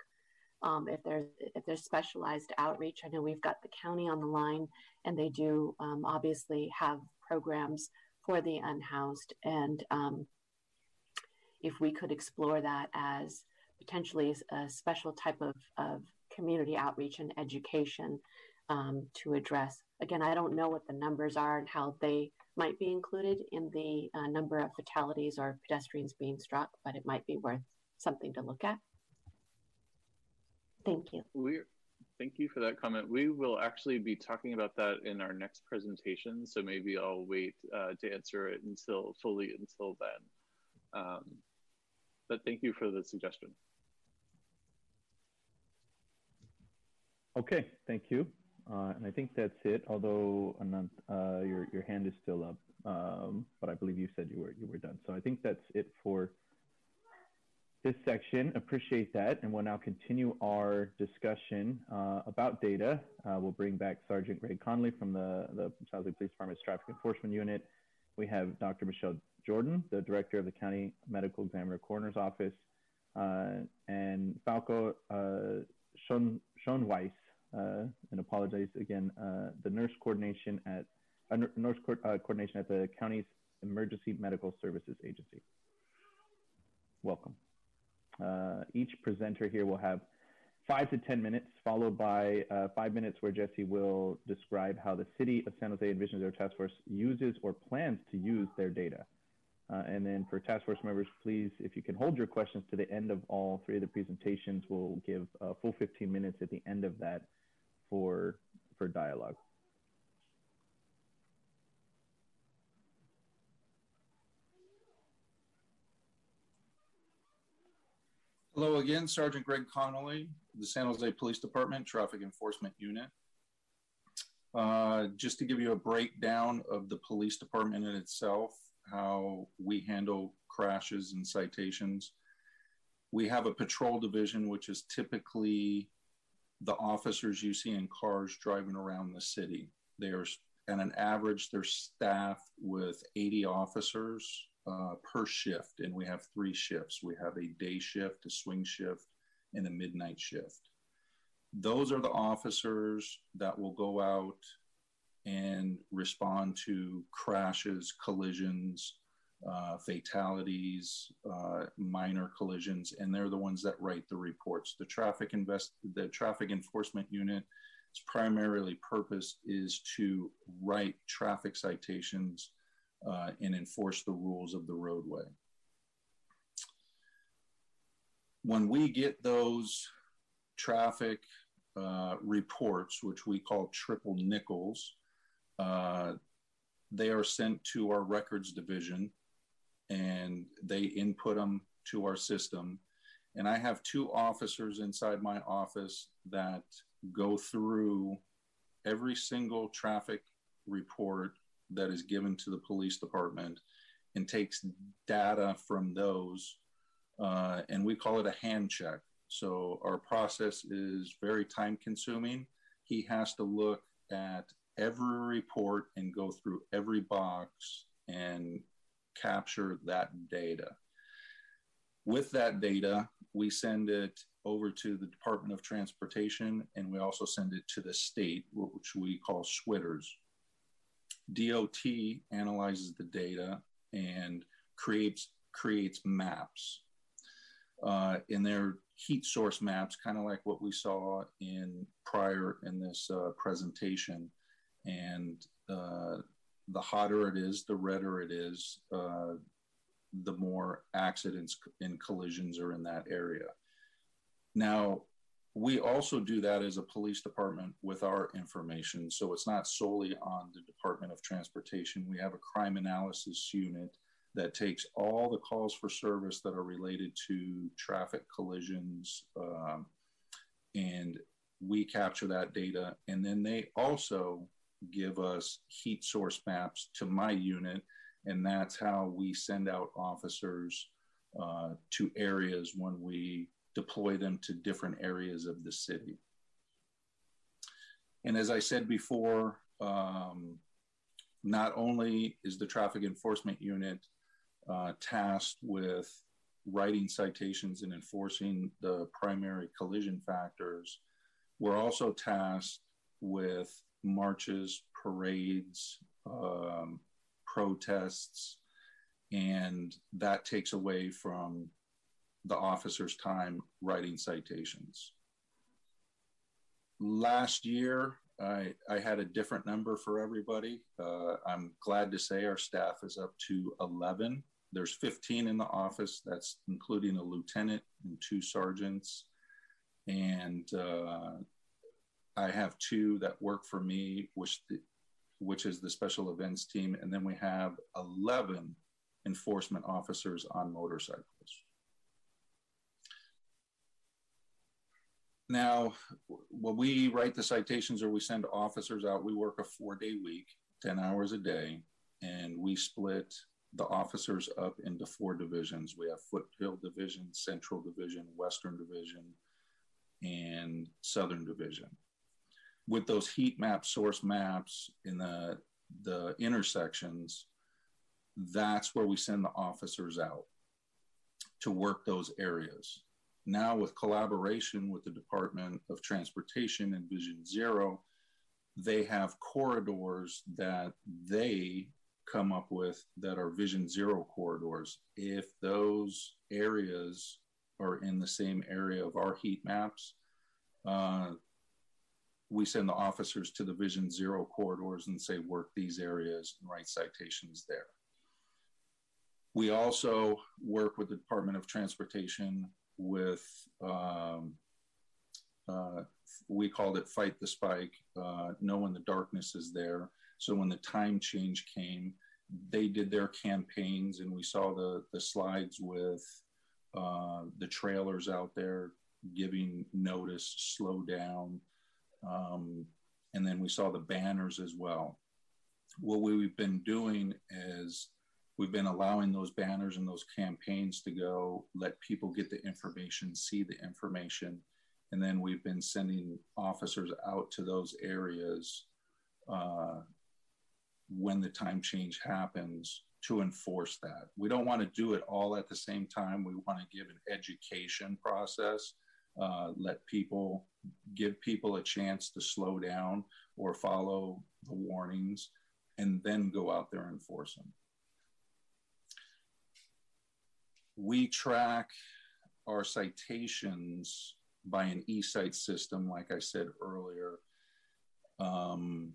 Um, if there's if there's specialized outreach, I know we've got the county on the line, and they do um, obviously have programs for the unhoused. And um, if we could explore that as potentially a special type of, of community outreach and education um, to address. Again, I don't know what the numbers are and how they might be included in the uh, number of fatalities or pedestrians being struck, but it might be worth something to look at. Thank you. We thank you for that comment. We will actually be talking about that in our next presentation, so maybe I'll wait uh, to answer it until fully until then. Um, but thank you for the suggestion. Okay, thank you. Uh, and I think that's it. Although Anant, uh, your your hand is still up, um, but I believe you said you were you were done. So I think that's it for this section. Appreciate that, and we'll now continue our discussion uh, about data. Uh, we'll bring back Sergeant Greg Connolly from the the South Police Department's Traffic Enforcement Unit. We have Dr. Michelle Jorden, the Director of the County Medical Examiner Coroner's Office, uh, and Falco uh, Weiss and apologize again, uh, the nurse coordination at uh, nurse co coordination at the county's Emergency Medical Services Agency. Welcome. each presenter here will have five to 10 minutes, followed by uh, five minutes where Jesse will describe how the city of San Jose Envisions Their Task Force uses or plans to use their data. Uh, and then for task force members, please, if you can hold your questions to the end of all three of the presentations, we'll give a full 15 minutes at the end of that for for dialogue. Hello again, Sergeant Greg Connolly, the San Jose Police Department Traffic Enforcement Unit. Uh, just to give you a breakdown of the police department in itself, how we handle crashes and citations. We have a patrol division, which is typically the officers you see in cars driving around the city. They are, at an average, they're staffed with 80 officers uh, per shift, and we have three shifts. We have a day shift, a swing shift, and a midnight shift. Those are the officers that will go out and respond to crashes, collisions, uh, fatalities, uh, minor collisions, and they're the ones that write the reports. The traffic invest, the traffic enforcement unit, its primarily purpose is to write traffic citations uh, and enforce the rules of the roadway. When we get those traffic uh, reports, which we call triple nickels, uh, they are sent to our records division and they input them to our system. And I have two officers inside my office that go through every single traffic report that is given to the police department and takes data from those. Uh, and we call it a hand check. So our process is very time consuming. He has to look at every report and go through every box and capture that data. With that data, we send it over to the Department of Transportation and we also send it to the state, which we call SWITRS. DOT analyzes the data and creates creates maps. Uh, in their heat source maps, kind of like what we saw in prior in this uh, presentation, and uh, the hotter it is, the redder it is, uh, the more accidents and collisions are in that area. Now, we also do that as a police department with our information. So it's not solely on the Department of Transportation. We have a crime analysis unit that takes all the calls for service that are related to traffic collisions um, and we capture that data. And then they also give us heat source maps to my unit. And that's how we send out officers uh, to areas when we deploy them to different areas of the city. And as I said before, um, not only is the traffic enforcement unit uh, tasked with writing citations and enforcing the primary collision factors, we're also tasked with marches, parades, um, protests, and that takes away from the officer's time writing citations. Last year, I, I had a different number for everybody. Uh, I'm glad to say our staff is up to 11. There's 15 in the office, that's including a lieutenant and two sergeants. And uh, I have two that work for me, which, the, which is the special events team. And then we have 11 enforcement officers on motorcycles. Now, when we write the citations or we send officers out, we work a four day week, 10 hours a day, and we split the officers up into four divisions. We have Foothill Division, Central Division, Western Division, and Southern Division. With those heat map source maps in the, the intersections, that's where we send the officers out to work those areas. Now, with collaboration with the Department of Transportation and Vision Zero, they have corridors that they come up with that are Vision Zero corridors. If those areas are in the same area of our heat maps, uh, we send the officers to the Vision Zero corridors and say, work these areas and write citations there. We also work with the Department of Transportation with um, uh, we called it fight the spike uh, know when the darkness is there so when the time change came they did their campaigns and we saw the the slides with uh, the trailers out there giving notice slow down um, and then we saw the banners as well. What we've been doing is we've been allowing those banners and those campaigns to go let people get the information see the information. And then we've been sending officers out to those areas uh, when the time change happens to enforce that. We don't want to do it all at the same time. We want to give an education process uh, let people give people a chance to slow down or follow the warnings and then go out there and enforce them we track our citations by an eCite system, like I said earlier. Um,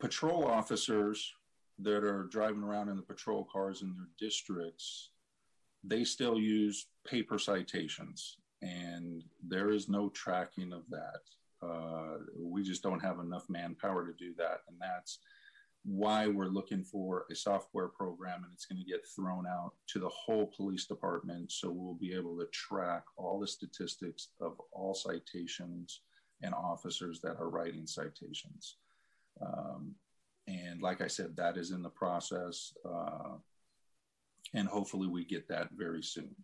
patrol officers that are driving around in the patrol cars in their districts, they still use paper citations, and there is no tracking of that. Uh, we just don't have enough manpower to do that, and that's why we're looking for a software program and it's going to get thrown out to the whole police department so we'll be able to track all the statistics of all citations and officers that are writing citations um, and like i said that is in the process uh, and hopefully we get that very soon.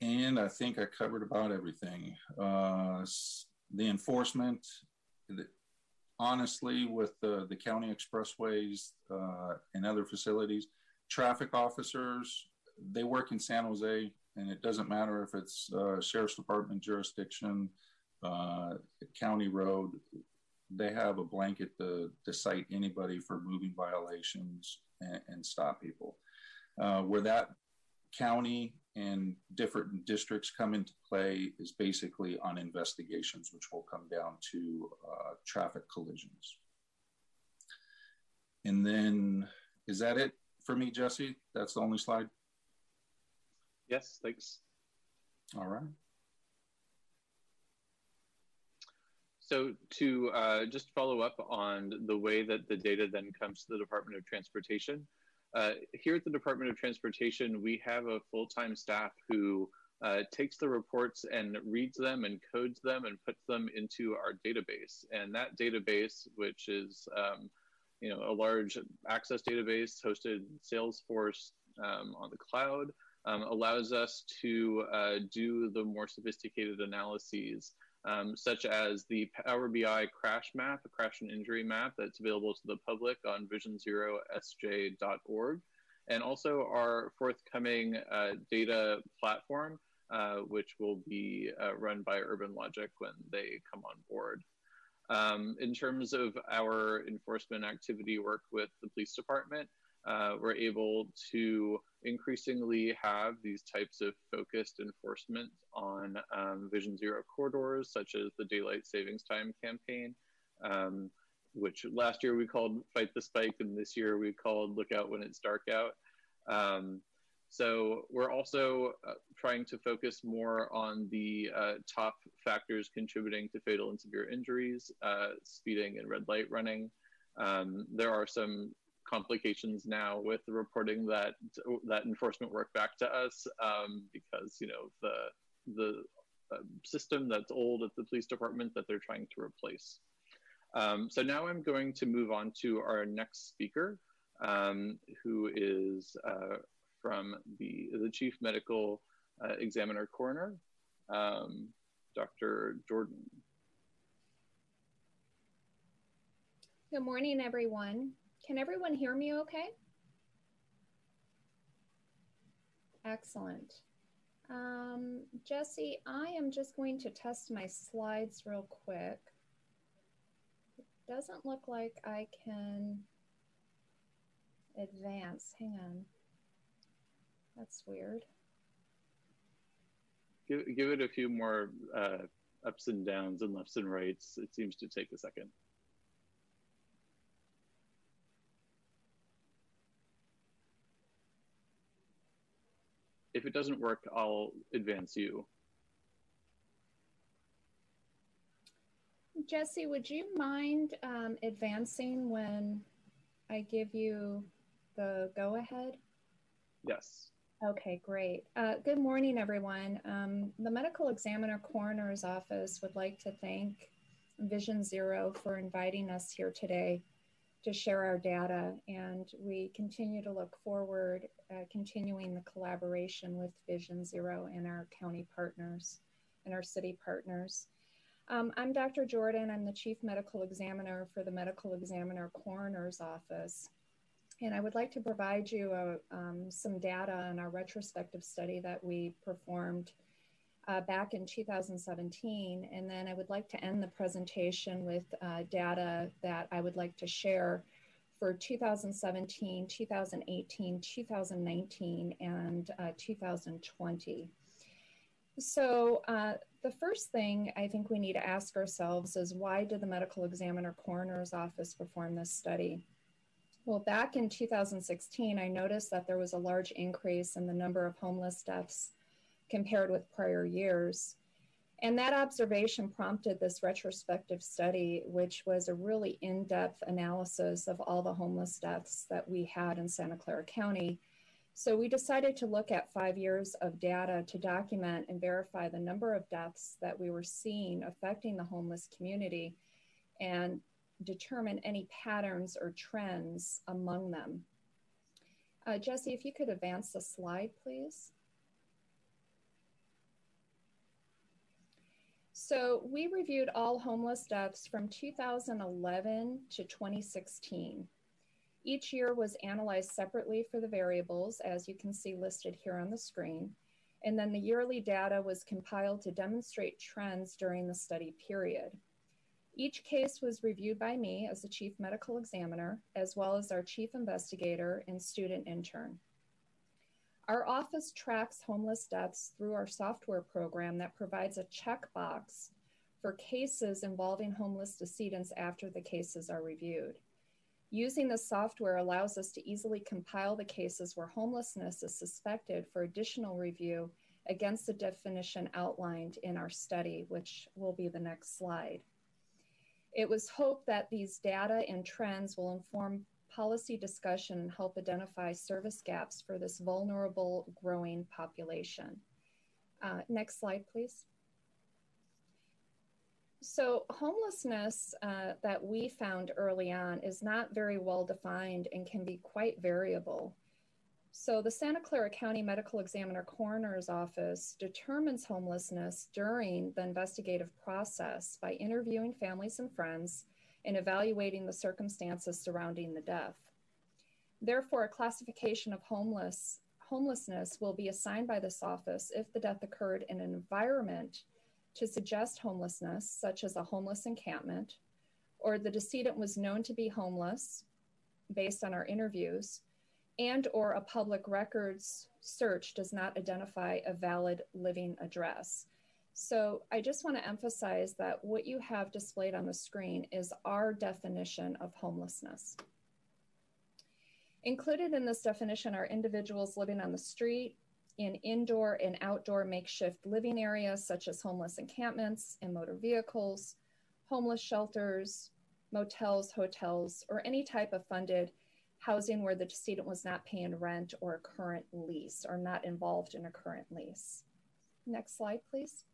And i think i covered about everything. Uh, the enforcement honestly, with the, the county expressways uh, and other facilities, traffic officers, they work in San Jose, and it doesn't matter if it's uh, sheriff's department jurisdiction, uh, county road, they have a blanket to, to cite anybody for moving violations and, and stop people. Uh, where that county and different districts come into play is basically on investigations, which will come down to uh, traffic collisions. And then, is that it for me, Jesse? That's the only slide? Yes, thanks. All right. So to uh, just follow up on the way that the data then comes to the Department of Transportation, uh, here at the Department of Transportation, we have a full-time staff who uh, takes the reports and reads them and codes them and puts them into our database. And that database, which is um, you know a large access database hosted Salesforce um, on the cloud, um, allows us to uh, do the more sophisticated analyses um, such as the Power BI crash map, a crash and injury map that's available to the public on visionzerosj.org, and also our forthcoming uh, data platform, uh, which will be uh, run by UrbanLogiq when they come on board. Um, in terms of our enforcement activity work with the police department, uh, we're able to increasingly have these types of focused enforcement on um, Vision Zero corridors, such as the Daylight Savings Time campaign, um, which last year we called Fight the Spike, and this year we called Look Out When It's Dark Out. Um, so we're also uh, trying to focus more on the uh, top factors contributing to fatal and severe injuries, uh, speeding and red light running. Um, there are some complications now with reporting that that enforcement work back to us um, because you know the the uh, system that's old at the police department that they're trying to replace. Um, so now I'm going to move on to our next speaker, um, who is uh, from the the chief medical uh, examiner coroner, um, Dr. Jorden. Good morning, everyone. Can everyone hear me okay? Excellent. Um, Jesse, I am just going to test my slides real quick. It doesn't look like I can advance. Hang on. That's weird. Give, give it a few more uh, ups and downs and lefts and rights. It seems to take a second. If it doesn't work, I'll advance you. Jesse, would you mind um, advancing when I give you the go ahead? Yes. Okay, great. Uh, good morning, everyone. Um, the Medical Examiner Coroner's Office would like to thank Vision Zero for inviting us here today to share our data. And we continue to look forward, uh, continuing the collaboration with Vision Zero and our county partners and our city partners. Um, I'm Dr. Jorden. I'm the Chief Medical Examiner for the Medical Examiner Coroner's Office. And I would like to provide you a, um, some data on our retrospective study that we performed uh, back in 2017. And then I would like to end the presentation with uh, data that I would like to share for 2017, 2018, 2019, and uh, 2020. So uh, the first thing I think we need to ask ourselves is why did the medical examiner coroner's office perform this study? Well, back in 2016, I noticed that there was a large increase in the number of homeless deaths compared with prior years. And that observation prompted this retrospective study, which was a really in depth analysis of all the homeless deaths that we had in Santa Clara County. So we decided to look at five years of data to document and verify the number of deaths that we were seeing affecting the homeless community and determine any patterns or trends among them. Uh, Jesse, if you could advance the slide, please. So we reviewed all homeless deaths from 2011 to 2016. Each year was analyzed separately for the variables, as you can see listed here on the screen. And then the yearly data was compiled to demonstrate trends during the study period. Each case was reviewed by me as the chief medical examiner, as well as our chief investigator and student intern. Our office tracks homeless deaths through our software program that provides a checkbox for cases involving homeless decedents after the cases are reviewed. Using the software allows us to easily compile the cases where homelessness is suspected for additional review against the definition outlined in our study, which will be the next slide. It was hoped that these data and trends will inform policy discussion help identify service gaps for this vulnerable growing population. Uh, next slide, please. So, homelessness uh, that we found early on is not very well defined and can be quite variable. So, the Santa Clara County Medical Examiner Coroner's Office determines homelessness during the investigative process by interviewing families and friends and evaluating the circumstances surrounding the death. Therefore, a classification of homeless homelessness will be assigned by this office if the death occurred in an environment to suggest homelessness, such as a homeless encampment, or the decedent was known to be homeless based on our interviews, and or a public records search does not identify a valid living address. So I just want to emphasize that what you have displayed on the screen is our definition of homelessness. Included in this definition are individuals living on the street, in indoor and outdoor makeshift living areas such as homeless encampments and motor vehicles, homeless shelters, motels, hotels, or any type of funded housing where the decedent was not paying rent or a current lease or not involved in a current lease. Next slide, please.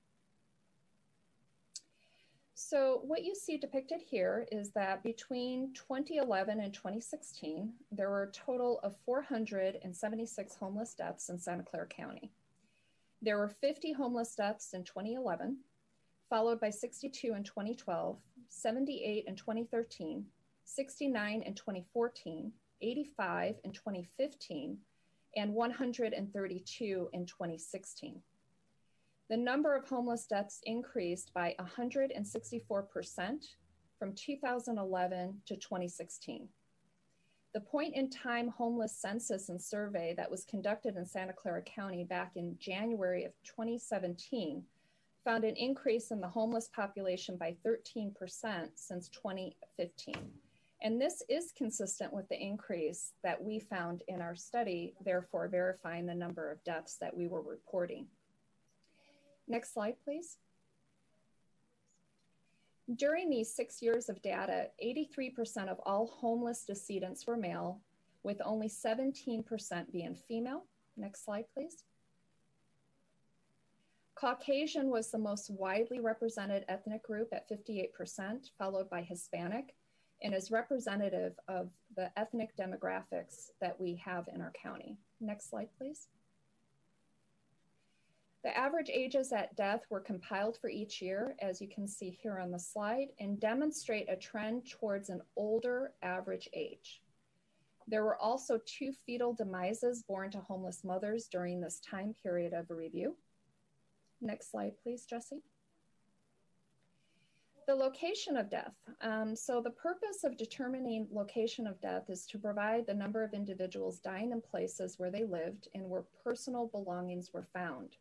So what you see depicted here is that between 2011 and 2016, there were a total of 476 homeless deaths in Santa Clara County. There were 50 homeless deaths in 2011, followed by 62 in 2012, 78 in 2013, 69 in 2014, 85 in 2015, and 132 in 2016 the number of homeless deaths increased by 164% from 2011 to 2016. The point in time homeless census and survey that was conducted in Santa Clara County back in January of 2017 found an increase in the homeless population by 13% since 2015. And this is consistent with the increase that we found in our study, therefore verifying the number of deaths that we were reporting. Next slide, please. During these six years of data, 83% of all homeless decedents were male, with only 17% being female. Next slide, please. Caucasian was the most widely represented ethnic group at 58%, followed by Hispanic, and is representative of the ethnic demographics that we have in our county. Next slide, please. The average ages at death were compiled for each year, as you can see here on the slide, and demonstrate a trend towards an older average age. There were also two fetal demises born to homeless mothers during this time period of review. Next slide, please, Jesse. The location of death. Um, so the purpose of determining location of death is to provide the number of individuals dying in places where they lived and where personal belongings were found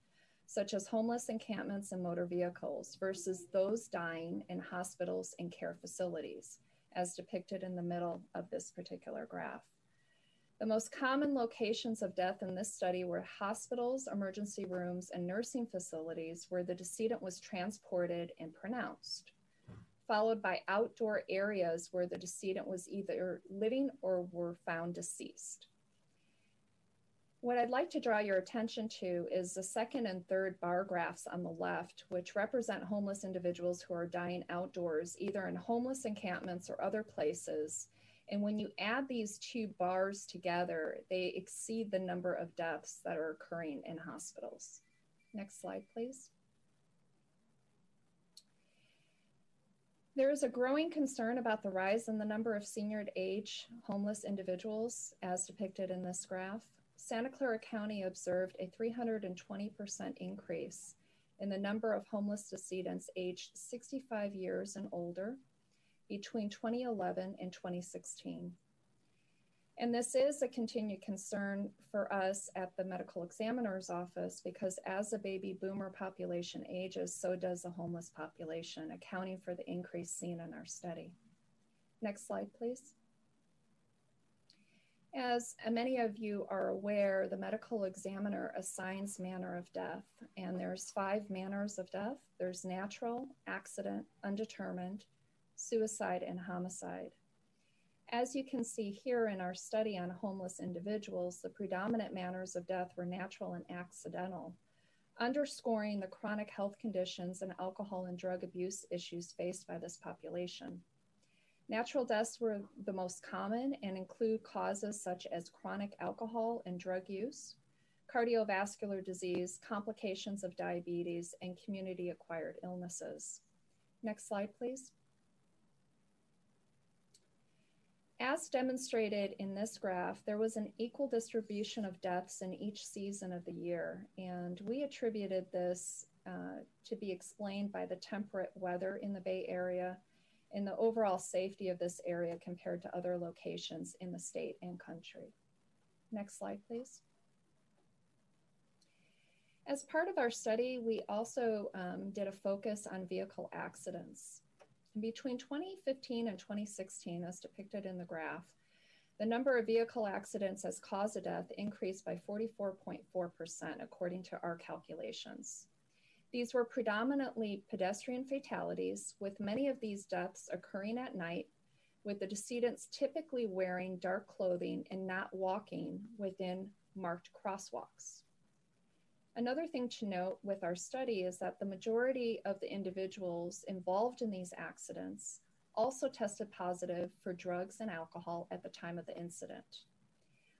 such as homeless encampments and motor vehicles, versus those dying in hospitals and care facilities, as depicted in the middle of this particular graph. The most common locations of death in this study were hospitals, emergency rooms, and nursing facilities where the decedent was transported and pronounced, followed by outdoor areas where the decedent was either living or were found deceased. What I'd like to draw your attention to is the second and third bar graphs on the left, which represent homeless individuals who are dying outdoors, either in homeless encampments or other places. And when you add these two bars together, they exceed the number of deaths that are occurring in hospitals. Next slide, please. There is a growing concern about the rise in the number of senior age homeless individuals as depicted in this graph. Santa Clara County observed a 320% increase in the number of homeless decedents aged 65 years and older between 2011 and 2016. And this is a continued concern for us at the medical examiner's office because as the baby boomer population ages, so does the homeless population, accounting for the increase seen in our study. Next slide, please. As many of you are aware, the medical examiner assigns manner of death, and there's five manners of death. There's natural, accident, undetermined, suicide, and homicide. As you can see here in our study on homeless individuals, the predominant manners of death were natural and accidental, underscoring the chronic health conditions and alcohol and drug abuse issues faced by this population. Natural deaths were the most common and include causes such as chronic alcohol and drug use, cardiovascular disease, complications of diabetes, and community acquired illnesses. Next slide, please. As demonstrated in this graph, there was an equal distribution of deaths in each season of the year, and we attributed this uh, to be explained by the temperate weather in the Bay Area and the overall safety of this area compared to other locations in the state and country. Next slide, please. As part of our study, we also um, did a focus on vehicle accidents. Between 2015 and 2016, as depicted in the graph, the number of vehicle accidents as cause of death increased by 44.4%, according to our calculations. These were predominantly pedestrian fatalities, with many of these deaths occurring at night, with the decedents typically wearing dark clothing and not walking within marked crosswalks. Another thing to note with our study is that the majority of the individuals involved in these accidents also tested positive for drugs and alcohol at the time of the incident.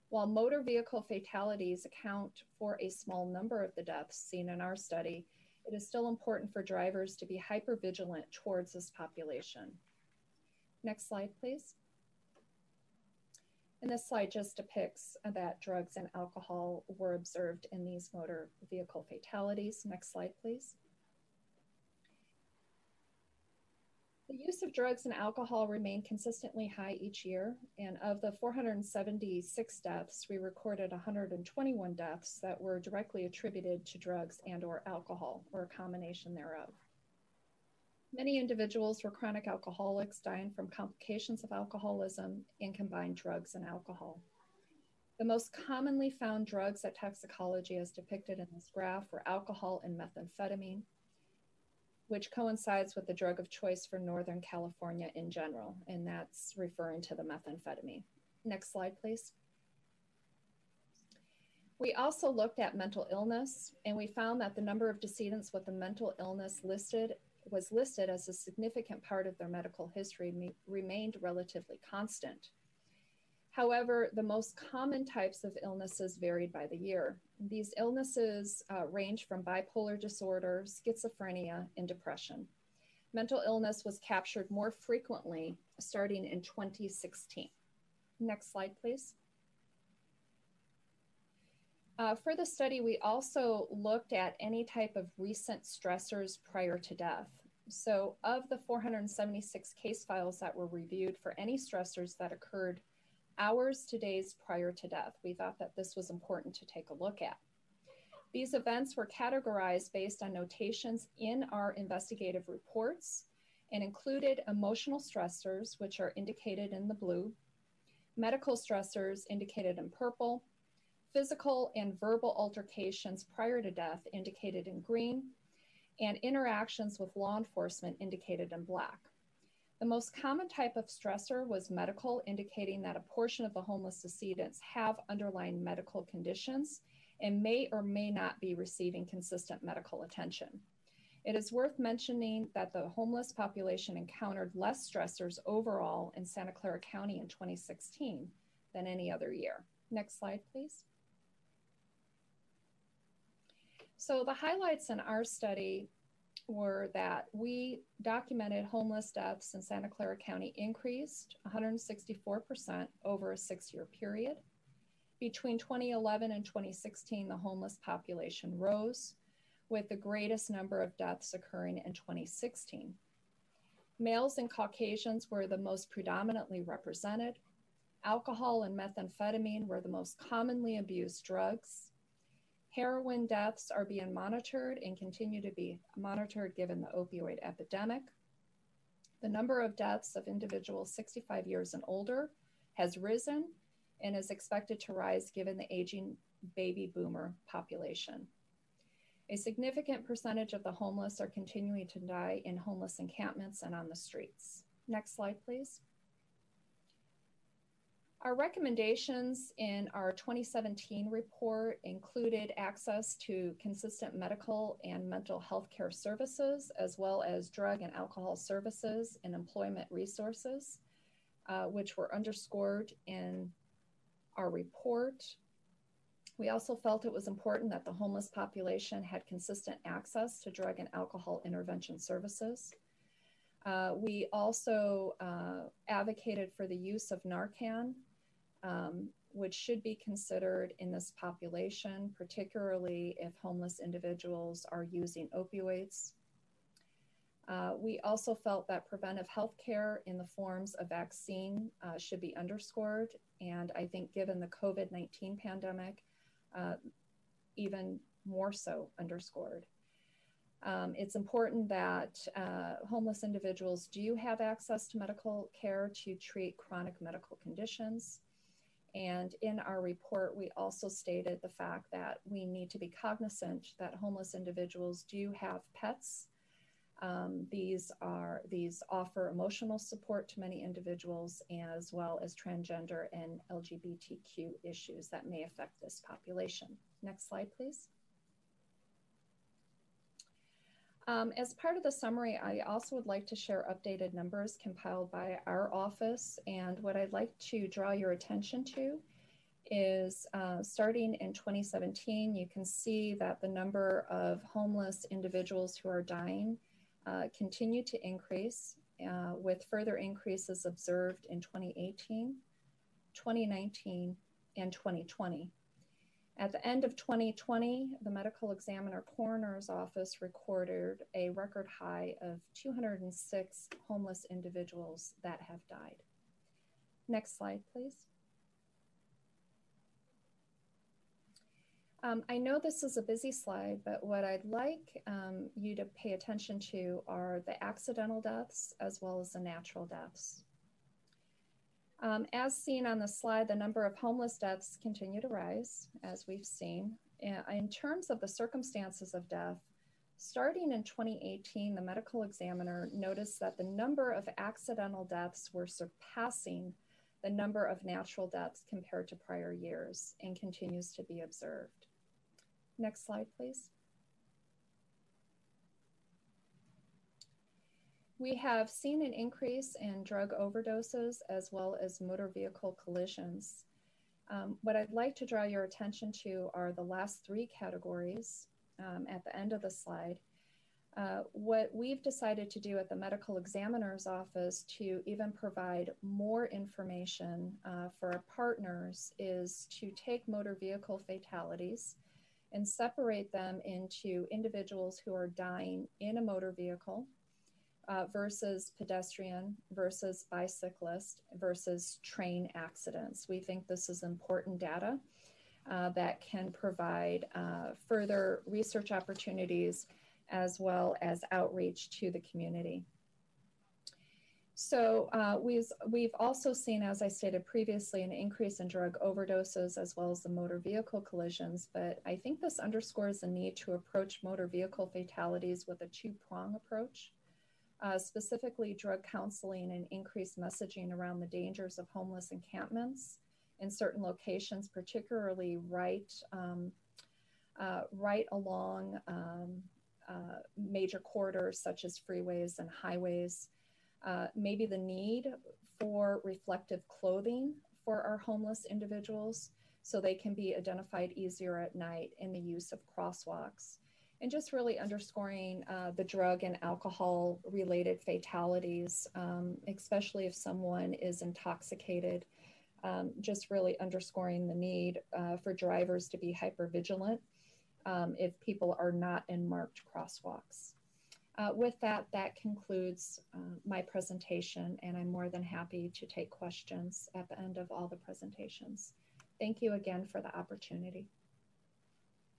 While motor vehicle fatalities account for a small number of the deaths seen in our study, it is still important for drivers to be hyper vigilant towards this population. Next slide, please. And this slide just depicts that drugs and alcohol were observed in these motor vehicle fatalities. Next slide, please. The use of drugs and alcohol remained consistently high each year, and of the 476 deaths, we recorded 121 deaths that were directly attributed to drugs and or alcohol, or a combination thereof. Many individuals were chronic alcoholics dying from complications of alcoholism and combined drugs and alcohol. The most commonly found drugs at toxicology, as depicted in this graph, were alcohol and methamphetamine, which coincides with the drug of choice for Northern California in general, and that's referring to the methamphetamine. Next slide, please. We also looked at mental illness, and we found that the number of decedents with a mental illness listed was listed as a significant part of their medical history remained relatively constant. However, the most common types of illnesses varied by the year. These illnesses uh, range from bipolar disorder, schizophrenia, and depression. Mental illness was captured more frequently starting in 2016. Next slide, please. Uh, for the study, we also looked at any type of recent stressors prior to death. So, of the 476 case files that were reviewed for any stressors that occurred hours to days prior to death, we thought that this was important to take a look at. These events were categorized based on notations in our investigative reports and included emotional stressors, which are indicated in the blue, medical stressors indicated in purple, physical and verbal altercations prior to death indicated in green, and interactions with law enforcement indicated in black. The most common type of stressor was medical, indicating that a portion of the homeless decedents have underlying medical conditions and may or may not be receiving consistent medical attention. It is worth mentioning that the homeless population encountered less stressors overall in Santa Clara County in 2016 than any other year. Next slide, please. So the highlights in our study were that we documented homeless deaths in Santa Clara County increased 164% over a six year period. Between 2011 and 2016, the homeless population rose, with the greatest number of deaths occurring in 2016. Males and Caucasians were the most predominantly represented. Alcohol and methamphetamine were the most commonly abused drugs. Heroin deaths are being monitored and continue to be monitored given the opioid epidemic. The number of deaths of individuals 65 years and older has risen and is expected to rise given the aging baby boomer population. A significant percentage of the homeless are continuing to die in homeless encampments and on the streets. Next slide, please. Our recommendations in our 2017 report included access to consistent medical and mental health care services, as well as drug and alcohol services and employment resources, uh, which were underscored in our report. We also felt it was important that the homeless population had consistent access to drug and alcohol intervention services. Uh, we also uh, advocated for the use of Narcan, um, which should be considered in this population, particularly if homeless individuals are using opioids. Uh, we also felt that preventive health care in the forms of vaccine uh, should be underscored. And I think, given the COVID 19 pandemic, uh, even more so underscored. Um, it's important that uh, homeless individuals do have access to medical care to treat chronic medical conditions. And in our report, we also stated the fact that we need to be cognizant that homeless individuals do have pets. Um, these are these offer emotional support to many individuals, as well as transgender and LGBTQ issues that may affect this population. Next slide, please. Um, as part of the summary, I also would like to share updated numbers compiled by our office. And what I'd like to draw your attention to is uh, starting in 2017, you can see that the number of homeless individuals who are dying uh, continue to increase, uh, with further increases observed in 2018, 2019, and 2020. At the end of 2020, the medical examiner coroner's office recorded a record high of 206 homeless individuals that have died. Next slide, please. Um, I know this is a busy slide, but what I'd like um, you to pay attention to are the accidental deaths as well as the natural deaths. Um, as seen on the slide, the number of homeless deaths continue to rise, as we've seen. In terms of the circumstances of death, starting in 2018, the medical examiner noticed that the number of accidental deaths were surpassing the number of natural deaths compared to prior years and continues to be observed. Next slide, please. We have seen an increase in drug overdoses as well as motor vehicle collisions. Um, what I'd like to draw your attention to are the last three categories um, at the end of the slide. Uh, what we've decided to do at the medical examiner's office to even provide more information uh, for our partners is to take motor vehicle fatalities and separate them into individuals who are dying in a motor vehicle uh, versus pedestrian versus bicyclist versus train accidents. We think this is important data uh, that can provide uh, further research opportunities as well as outreach to the community. So uh, we've, we've also seen, as I stated previously, an increase in drug overdoses as well as the motor vehicle collisions. But I think this underscores the need to approach motor vehicle fatalities with a two prong approach uh, specifically drug counseling and increased messaging around the dangers of homeless encampments in certain locations, particularly right, um, uh, right along um, uh, major corridors such as freeways and highways. Uh, maybe the need for reflective clothing for our homeless individuals so they can be identified easier at night in the use of crosswalks and just really underscoring uh, the drug and alcohol related fatalities, um, especially if someone is intoxicated. Um, just really underscoring the need uh, for drivers to be hyper vigilant um, if people are not in marked crosswalks. Uh, with that, that concludes uh, my presentation, and I'm more than happy to take questions at the end of all the presentations. Thank you again for the opportunity.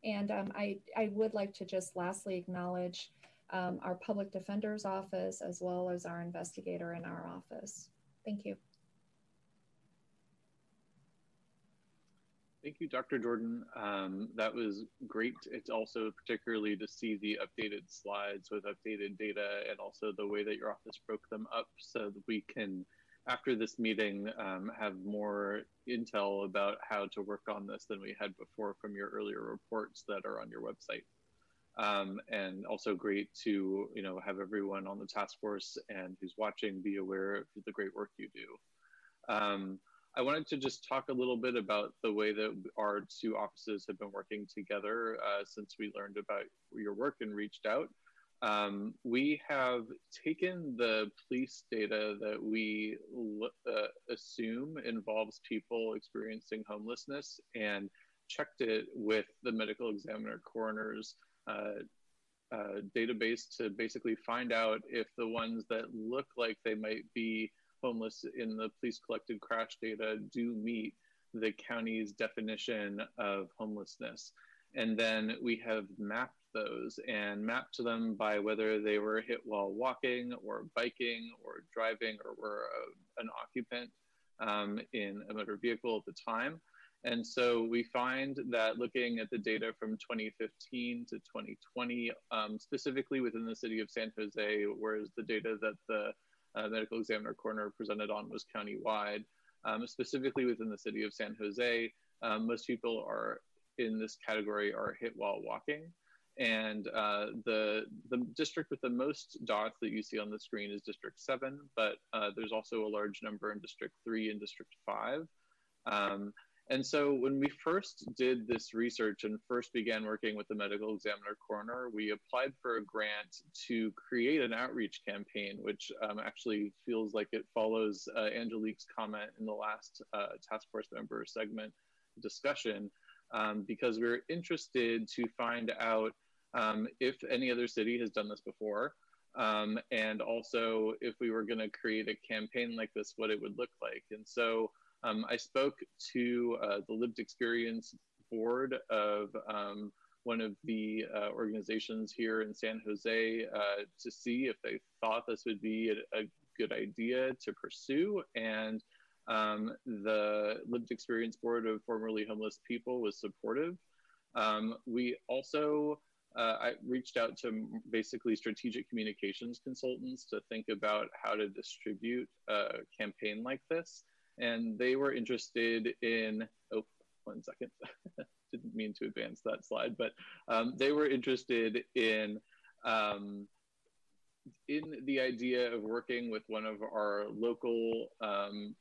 And um, I, I would like to just lastly acknowledge um, our public defender's office as well as our investigator in our office. Thank you. Thank you, Dr. Jorden. Um, that was great. It's also particularly to see the updated slides with updated data and also the way that your office broke them up so that we can, after this meeting, um, have more intel about how to work on this than we had before from your earlier reports that are on your website. Um, and also great to you know have everyone on the task force and who's watching be aware of the great work you do. Um, I wanted to just talk a little bit about the way that our two offices have been working together uh, since we learned about your work and reached out. Um, we have taken the police data that we uh, assume involves people experiencing homelessness and checked it with the medical examiner coroner's uh, uh, database to basically find out if the ones that look like they might be homeless in the police collected crash data do meet the county's definition of homelessness. And then we have mapped those and mapped to them by whether they were hit while walking or biking or driving or were a, an occupant um, in a motor vehicle at the time. And so we find that looking at the data from 2015 to 2020, um, specifically within the city of San Jose, whereas the data that the uh, medical examiner coroner presented on was countywide. Um, specifically within the city of San Jose, um, most people are in this category are hit while walking. And uh, the, the district with the most dots that you see on the screen is District 7, but uh, there's also a large number in District 3 and District 5. Um, and so when we first did this research and first began working with the medical examiner coroner, we applied for a grant to create an outreach campaign, which um, actually feels like it follows uh, Angelique's comment in the last uh, task force member segment discussion, um, because we're interested to find out um, if any other city has done this before, um, and also if we were going to create a campaign like this, what it would look like. And so um, I spoke to uh, the lived experience board of um, one of the uh, organizations here in San Jose uh, to see if they thought this would be a, a good idea to pursue. And um, the lived experience board of formerly homeless people was supportive. Um, we also uh, I reached out to basically strategic communications consultants to think about how to distribute a campaign like this and they were interested in oh one second didn't mean to advance that slide but um, they were interested in um, in the idea of working with one of our local um,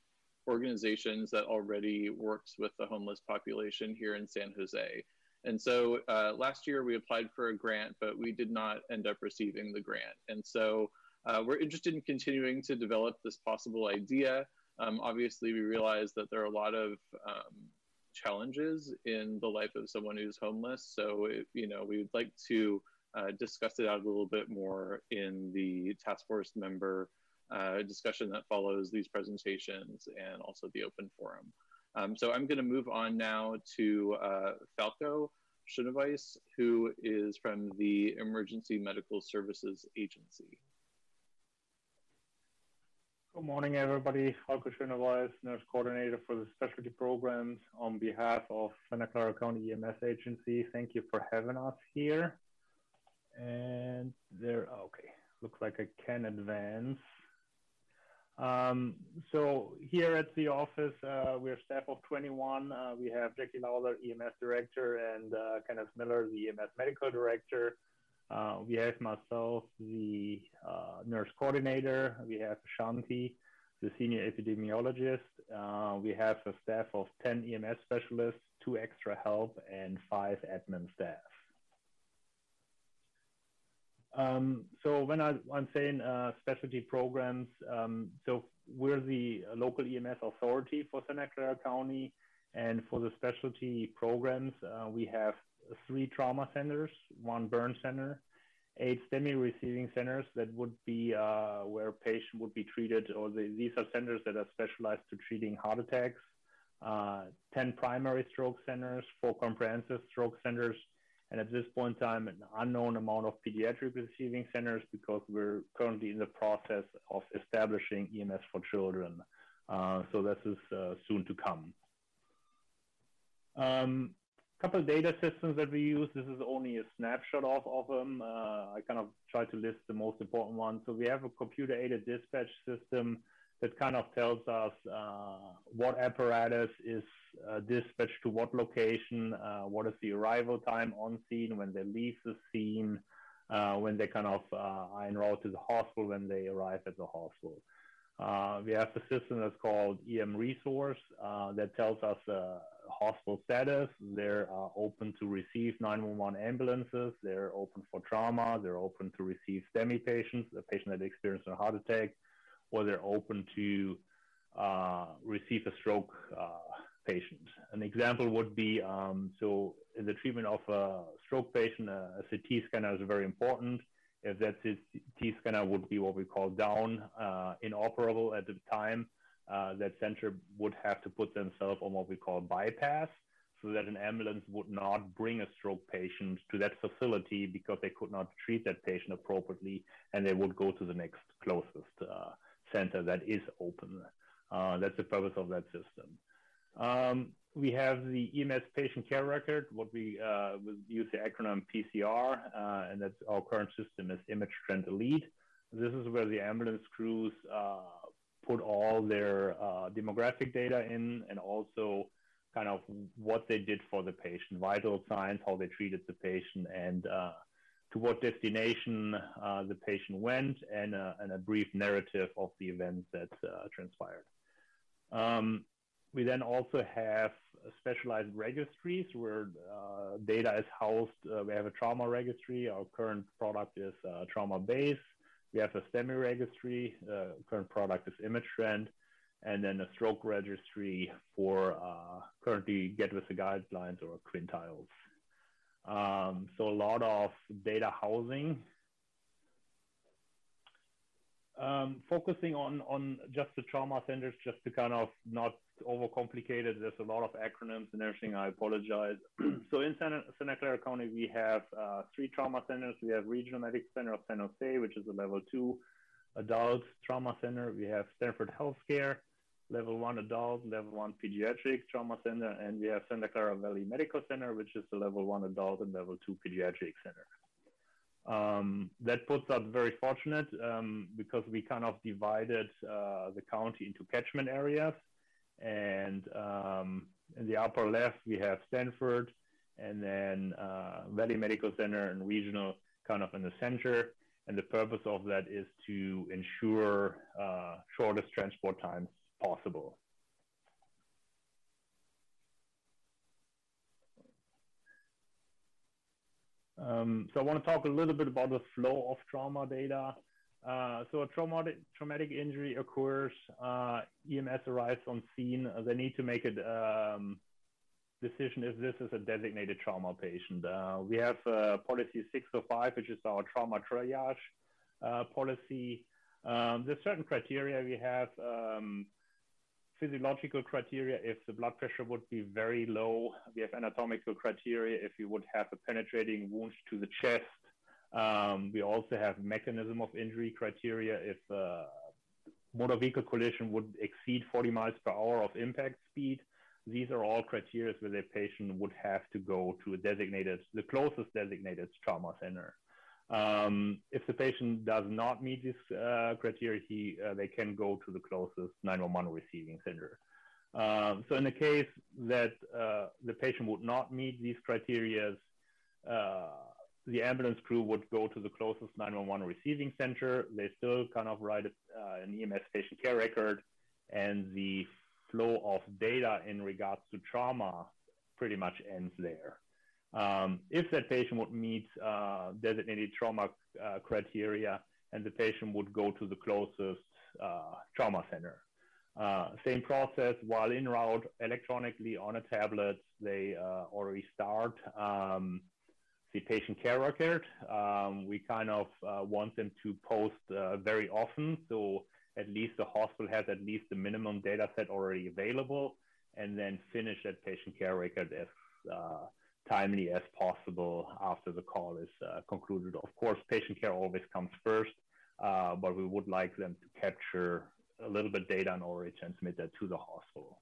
organizations that already works with the homeless population here in San Jose. And so uh, last year we applied for a grant, but we did not end up receiving the grant. And so uh, we're interested in continuing to develop this possible idea. Um, obviously, we realize that there are a lot of um, challenges in the life of someone who's homeless. So, it, you know, we would like to uh, discuss it out a little bit more in the task force member uh, discussion that follows these presentations and also the open forum. Um, so I'm going to move on now to uh, Falco Schoeneweiss, who is from the Emergency Medical Services Agency. Good morning, everybody. Falco Schoeneweiss, nurse coordinator for the specialty programs on behalf of Santa Clara County EMS Agency. Thank you for having us here. And there, okay, looks like I can advance. Um, so here at the office, uh, we're staff of 21. Uh, we have Jackie Lowther, EMS director, and uh, Kenneth Miller, the EMS medical director. Uh, we have myself, the uh, nurse coordinator. We have Shanti, the senior epidemiologist. Uh, we have a staff of 10 EMS specialists, two extra help, and five admin staff. Um, so when I, am saying uh, specialty programs, um, so we're the local EMS authority for Santa Clara County, and for the specialty programs, uh, we have three trauma centers, one burn center, eight STEMI receiving centers that would be uh, where a patient would be treated, or the, these are centers that are specialized to treating heart attacks. Uh, 10 primary stroke centers, four comprehensive stroke centers, and at this point in time, an unknown amount of pediatric receiving centers because we're currently in the process of establishing EMS for children. Uh, so this is uh, soon to come. Um, couple data systems that we use. This is only a snapshot of, of them. Uh, I kind of try to list the most important ones. So we have a computer-aided dispatch system that kind of tells us uh, what apparatus is uh, dispatched to what location, uh, what is the arrival time on scene, when they leave the scene, uh, when they kind of uh, are en route to the hospital, when they arrive at the hospital. Uh, we have a system that's called EMResource that tells us hospital status. They're open to receive 911 ambulances. They're open for trauma. They're open to receive STEMI patients, a patient that experienced a heart attack, or they're open to uh, receive a stroke uh, patient. An example would be um, so in the treatment of a stroke patient, a CT scanner is very important if that CT scanner would be what we call down, uh, inoperable at the time, uh, that center would have to put themselves on what we call bypass so that an ambulance would not bring a stroke patient to that facility because they could not treat that patient appropriately and they would go to the next closest uh, center that is open. Uh, that's the purpose of that system. Um, we have the EMS patient care record, what we uh, use the acronym PCR, uh, and that's our current system is Image Trend Elite. This is where the ambulance crews uh, put all their uh, demographic data in and also kind of what they did for the patient, vital signs, how they treated the patient, and uh, to what destination uh, the patient went, and, and, a brief narrative of the events that transpired. Um, we then also have specialized registries where uh, data is housed. Uh, we have a trauma registry. Our current product is uh, TraumaBase. We have a STEMI registry. Uh, current product is ImageTrend. And then a stroke registry for uh, currently Get With The Guidelines or Quintiles. Um, so a lot of data housing um, focusing on on just the trauma centers, just to kind of not overcomplicate it. There's a lot of acronyms and everything. I apologize. so in Santa, Santa, Clara County, we have uh, three trauma centers. We have Regional Medical Center of San Jose, which is a level two adult trauma center. We have Stanford Healthcare, level one adult, level one pediatric trauma center, and we have Santa Clara Valley Medical Center, which is a level one adult and level two pediatric center. Um, that puts us very fortunate um, because we kind of divided uh, the county into catchment areas. And um, in the upper left, we have Stanford, and then uh, Valley Medical Center and regional kind of in the center. And the purpose of that is to ensure uh, shortest transport times possible. Um, so I want to talk a little bit about the flow of trauma data. Uh, so a traumatic, traumatic injury occurs, uh, EMS arrives on scene. They need to make a um, decision if this is a designated trauma patient. Uh, we have uh, policy 605, which is our trauma triage uh, policy. Um, there's certain criteria we have. Um, physiological criteria if the blood pressure would be very low. We have anatomical criteria if you would have a penetrating wound to the chest. Um, we also have mechanism of injury criteria if uh, motor vehicle collision would exceed 40 miles per hour of impact speed. These are all criteria where the patient would have to go to a designated, the closest designated trauma center. Um, if the patient does not meet this uh, criteria, he, uh, they can go to the closest 911 receiving center. Um, so in the case that uh, the patient would not meet these criteria, uh, the ambulance crew would go to the closest 911 receiving center. They still kind of write uh, an EMS patient care record, and the flow of data in regards to trauma pretty much ends there. Um, if that patient would meet uh, designated trauma uh, criteria and the patient would go to the closest uh, trauma center. Uh, same process while en route electronically on a tablet, they uh, already start um, the patient care record. Um, we kind of uh, want them to post very often, so at least the hospital has at least the minimum data set already available, and then finish that patient care record uh, timely as possible after the call is uh, concluded. Of course, patient care always comes first, uh, but we would like them to capture a little bit data and already transmit that to the hospital.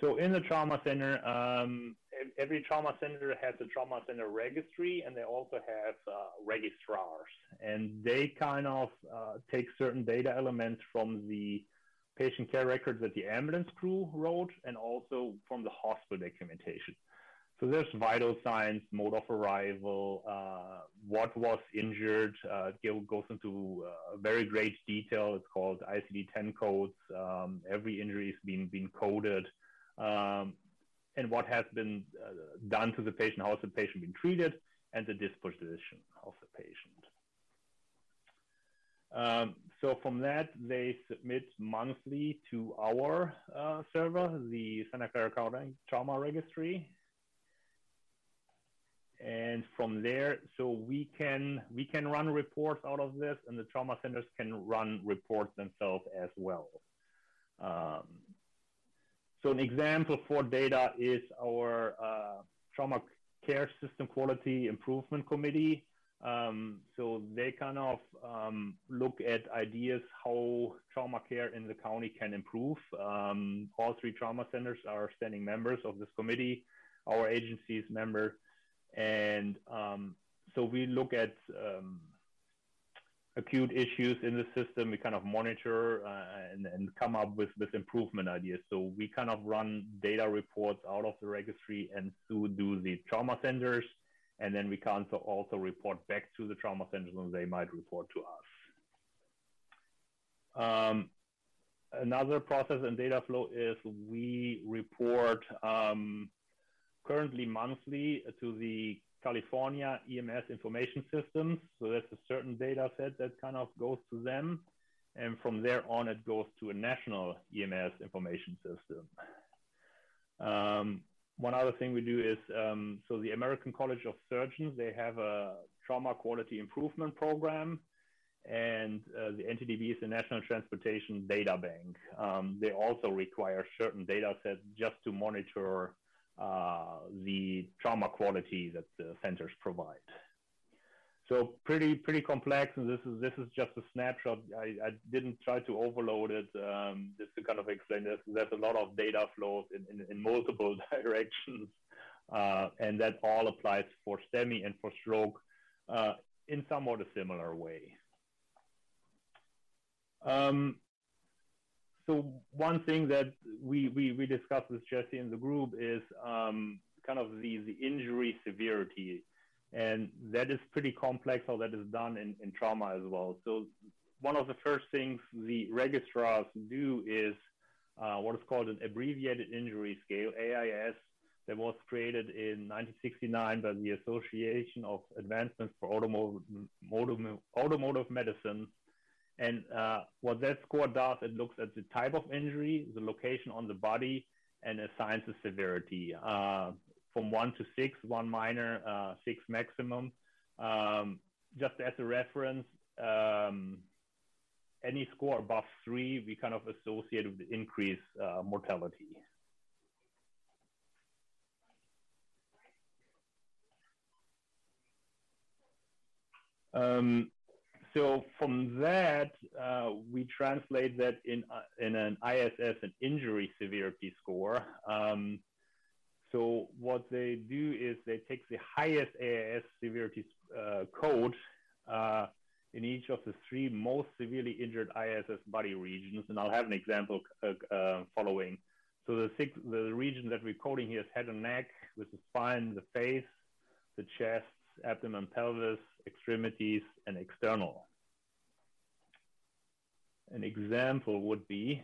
So in the trauma center, um, every trauma center has a trauma center registry, and they also have uh, registrars, and they kind of uh, take certain data elements from the patient care records that the ambulance crew wrote, and also from the hospital documentation. So there's vital signs, mode of arrival, uh, what was injured. Uh, goes into uh, very great detail. It's called ICD-10 codes. Um, every injury is being, being coded. Um, and what has been uh, done to the patient, how has the patient been treated, and the disposition of the patient. Um, so from that, they submit monthly to our uh, server, the Santa Clara County Trauma Registry, and from there so we can we can run reports out of this and the trauma centers can run reports themselves as well. Um, so an example for data is our uh, trauma care system quality improvement committee. Um, so they kind of um, look at ideas how trauma care in the county can improve. Um, all three trauma centers are standing members of this committee. Our agency is member and um, so we look at um, acute issues in the system. We kind of monitor uh, and, and, come up with, with improvement ideas. So we kind of run data reports out of the registry and so do the trauma centers. And then we can also report back to the trauma centers and they might report to us. Um, another process in data flow is we report um, currently monthly to the California EMS information systems. So that's a certain data set that kind of goes to them. And from there on, it goes to a national EMS information system. Um, one other thing we do is, um, so the American College of Surgeons, they have a trauma quality improvement program and uh, the NTDB is the National Transportation Data Bank. Um, they also require certain data sets just to monitor uh, the trauma quality that the centers provide. So pretty pretty complex, and this is this is just a snapshot. I, I didn't try to overload it um, just to kind of explain this. There's a lot of data flows in, in, in multiple directions, uh, and that all applies for STEMI and for stroke uh, in somewhat a similar way. Um, so one thing that we, we, we discussed with Jesse in the group is um, kind of the, the injury severity. And that is pretty complex how that is done in, in trauma as well. So one of the first things the registrars do is uh, what is called an abbreviated injury scale, AIS, that was created in 1969 by the Association of Advancements for Automotive, Automotive Medicine and uh, what that score does, it looks at the type of injury, the location on the body, and assigns the severity uh, from one to six, one minor, uh, six maximum. Um, just as a reference, um, any score above three, we kind of associate with increased uh, mortality. Um, so from that, uh, we translate that in, uh, in an ISS, an injury severity score. Um, so what they do is they take the highest AIS severity uh, code uh, in each of the three most severely injured ISS body regions, and I'll have an example uh, uh, following. So the, six, the region that we're coding here is head and neck, with the spine, the face, the chest, abdomen, pelvis, extremities, and external. An example would be,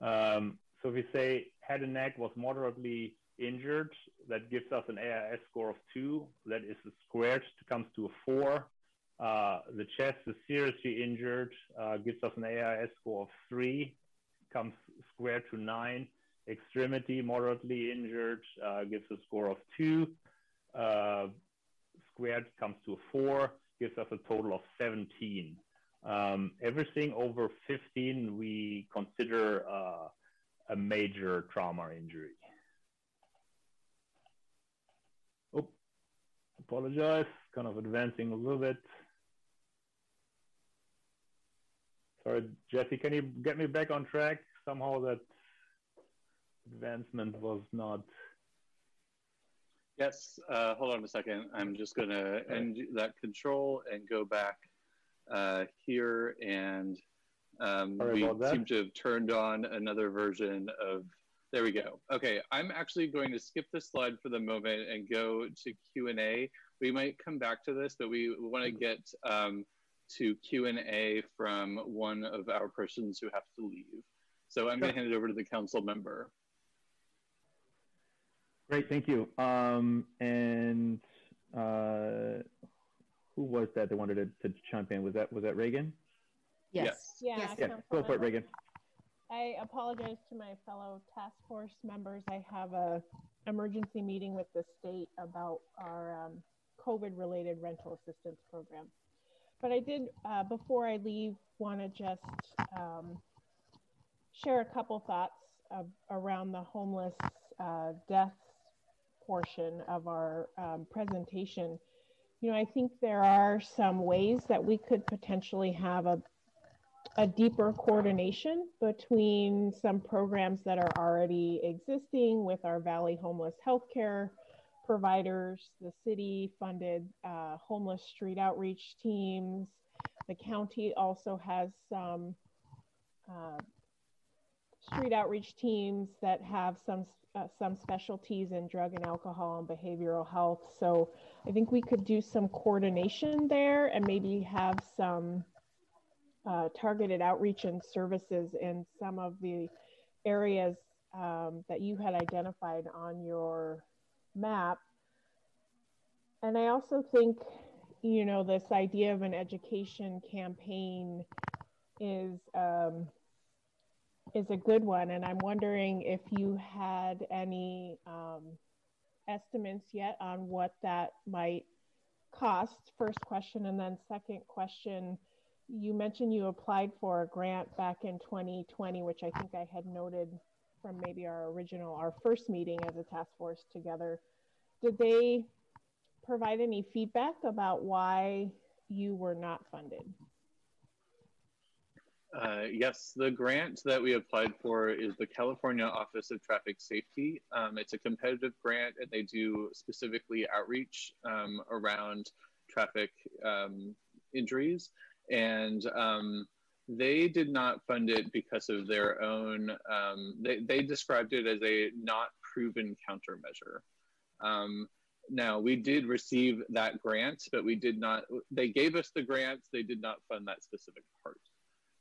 um, so if we say head and neck was moderately injured, that gives us an AIS score of two. That is squared comes to a four. Uh, the chest is seriously injured, uh, gives us an AIS score of three, comes squared to nine. Extremity moderately injured uh, gives a score of two. Squared comes to a 4, gives us a total of 17. Um, everything over 15 we consider uh, a major trauma injury. Oh, apologize, kind of advancing a little bit. Sorry, Jesse, can you get me back on track? Somehow that advancement was not. Yes, uh, hold on a second. I'm just going to end that control and go back uh, here. And um, we seem to have turned on another version of. There we go. Okay, I'm actually going to skip this slide for the moment and go to Q&A. We might come back to this, but we want to get um, to Q&A from one of our persons who have to leave. So I'm going to hand it over to the council member. Great, thank you. Um, and uh, who was that that wanted to, to jump in? Was that was that Ragan? Yes. Yeah. Yes. Yeah. Go for it, Ragan. I apologize to my fellow task force members. I have a emergency meeting with the state about our um, COVID-related rental assistance program. But I did, uh, before I leave, want to just um, share a couple thoughts of, around the homeless uh, deaths portion of our um, presentation. You know, I think there are some ways that we could potentially have a, a deeper coordination between some programs that are already existing with our Valley Homeless Healthcare providers, the city funded uh, homeless street outreach teams. The county also has some uh, street outreach teams that have some uh, some specialties in drug and alcohol and behavioral health. So I think we could do some coordination there and maybe have some uh, targeted outreach and services in some of the areas um, that you had identified on your map. And I also think, you know, this idea of an education campaign is um, is a good one. And I'm wondering if you had any um, estimates yet on what that might cost. First question, and then second question. You mentioned you applied for a grant back in 2020, which I think I had noted from maybe our original, our first meeting as a task force together. Did they provide any feedback about why you were not funded? Uh, yes, the grant that we applied for is the California Office of Traffic Safety. Um, it's a competitive grant, and they do specifically outreach um, around traffic um, injuries. And um, they did not fund it because of their own, um, they, they described it as a not proven countermeasure. Um, now, we did receive that grant, but we did not, they gave us the grants, they did not fund that specific part.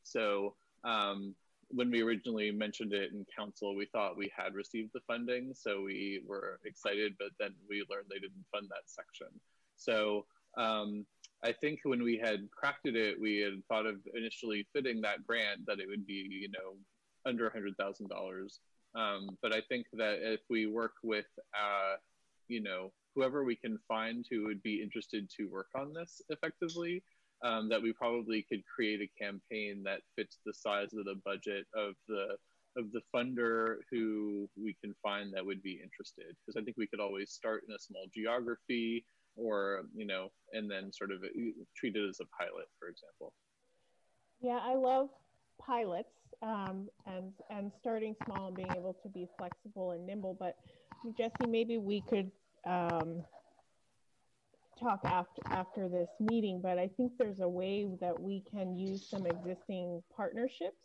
So um, when we originally mentioned it in council, we thought we had received the funding. So we were excited, but then we learned they didn't fund that section. So um, I think when we had crafted it, we had thought of initially fitting that grant that it would be, you know, under $100,000. Um, but I think that if we work with, uh, you know, whoever we can find who would be interested to work on this effectively, um, that we probably could create a campaign that fits the size of the budget of the of the funder who we can find that would be interested. Because i think we could always start in a small geography or you know and then sort of uh, treat it as a pilot for example. Yeah i love pilots um, and and starting small and being able to be flexible and nimble but jesse maybe we could um, talk after after this meeting, but I think there's a way that we can use some existing partnerships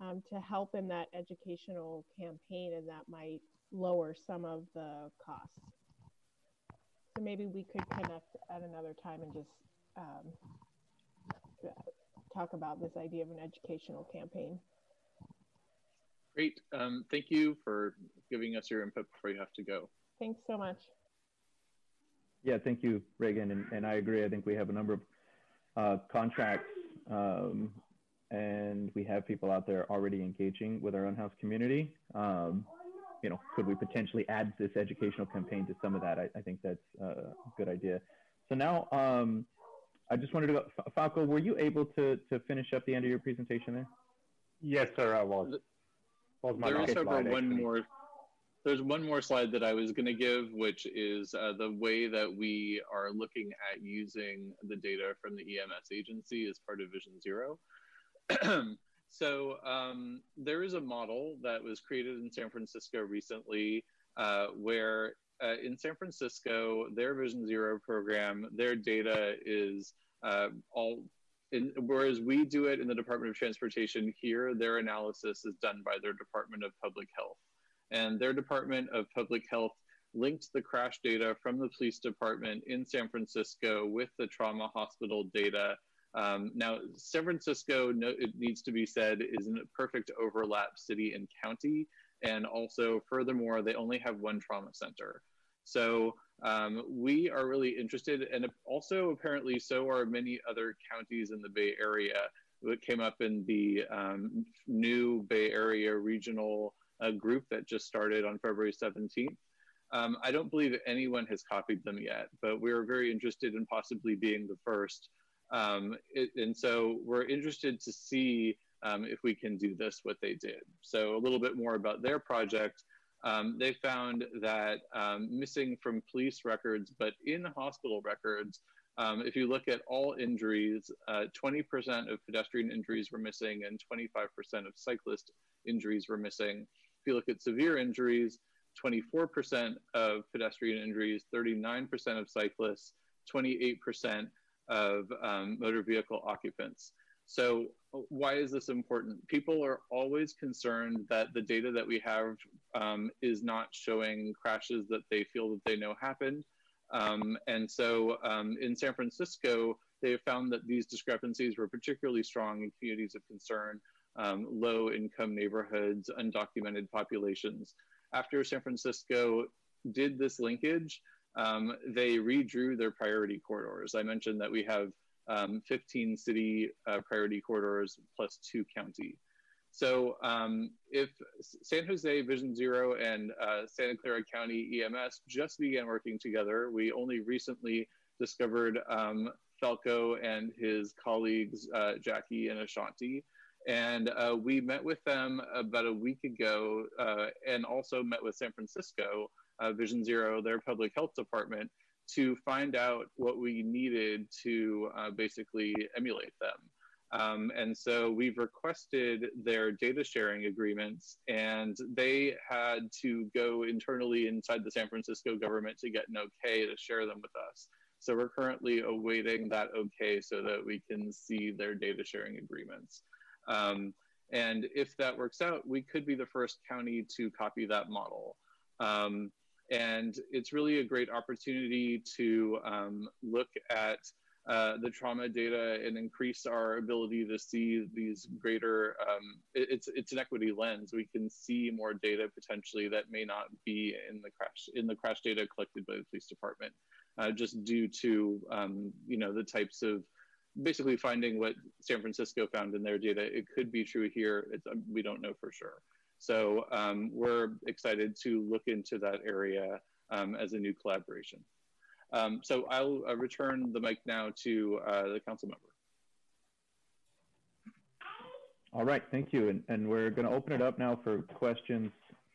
um, to help in that educational campaign, and that might lower some of the costs. So maybe we could connect at another time and just um, talk about this idea of an educational campaign. Great. Um, thank you for giving us your input before you have to go. Thanks so much. Yeah, thank you, Ragan. And, and I agree. I think we have a number of uh, contracts um, and we have people out there already engaging with our unhoused community. Um, you know, could we potentially add this educational campaign to some of that? I, I think that's a good idea. So now, um, I just wanted to go, Falco, were you able to, to finish up the end of your presentation there? Yes, sir, I was. was there is over one more. There's one more slide that I was going to give, which is uh, the way that we are looking at using the data from the EMS agency as part of Vision Zero. so um, there is a model that was created in San Francisco recently uh, where uh, in San Francisco, their Vision Zero program, their data is uh, all, in, whereas we do it in the Department of Transportation here, their analysis is done by their Department of Public Health. And their Department of Public Health linked the crash data from the police department in San Francisco with the trauma hospital data. Um, now, San Francisco, no, it needs to be said, is a perfect overlap city and county. And also, furthermore, they only have one trauma center. So um, we are really interested, and also apparently so are many other counties in the Bay Area. It came up in the um, new Bay Area regional uh, group that just started on February 17th. Um, I don't believe anyone has copied them yet, but we're very interested in possibly being the first. Um, it, and so we're interested to see um, if we can do this, what they did. So a little bit more about their project. Um, they found that um, missing from police records, but in hospital records, um, if you look at all injuries, 20% uh, of pedestrian injuries were missing and 25% of cyclist injuries were missing. If you look at severe injuries, 24% of pedestrian injuries, 39% of cyclists, 28% of um, motor vehicle occupants. So why is this important? People are always concerned that the data that we have um, is not showing crashes that they feel that they know happened. Um, and so um, in San Francisco, they have found that these discrepancies were particularly strong in communities of concern, um, low income neighborhoods, undocumented populations. After San Francisco did this linkage, um, they redrew their priority corridors. I mentioned that we have um, 15 city uh, priority corridors plus two county. So um, if San Jose Vision Zero and uh, Santa Clara County EMS just began working together, we only recently discovered um, Falco and his colleagues, uh, Jackie and Ashanti. And uh, we met with them about a week ago uh, and also met with San Francisco uh, Vision Zero, their public health department, to find out what we needed to uh, basically emulate them. Um, and so we've requested their data sharing agreements, and they had to go internally inside the San Francisco government to get an okay to share them with us. So we're currently awaiting that okay so that we can see their data sharing agreements. Um, and if that works out, we could be the first county to copy that model. Um, and it's really a great opportunity to um, look at uh, the trauma data and increase our ability to see these greater, um, it, it's, it's an equity lens. We can see more data potentially that may not be in the crash, in the crash data collected by the police department, uh, just due to, um, you know, the types of, basically finding what San Francisco found in their data. It could be true here. It's, we don't know for sure. So um, we're excited to look into that area um, as a new collaboration. Um, so I'll uh, return the mic now to uh, the council member. All right, thank you. And, and we're going to open it up now for questions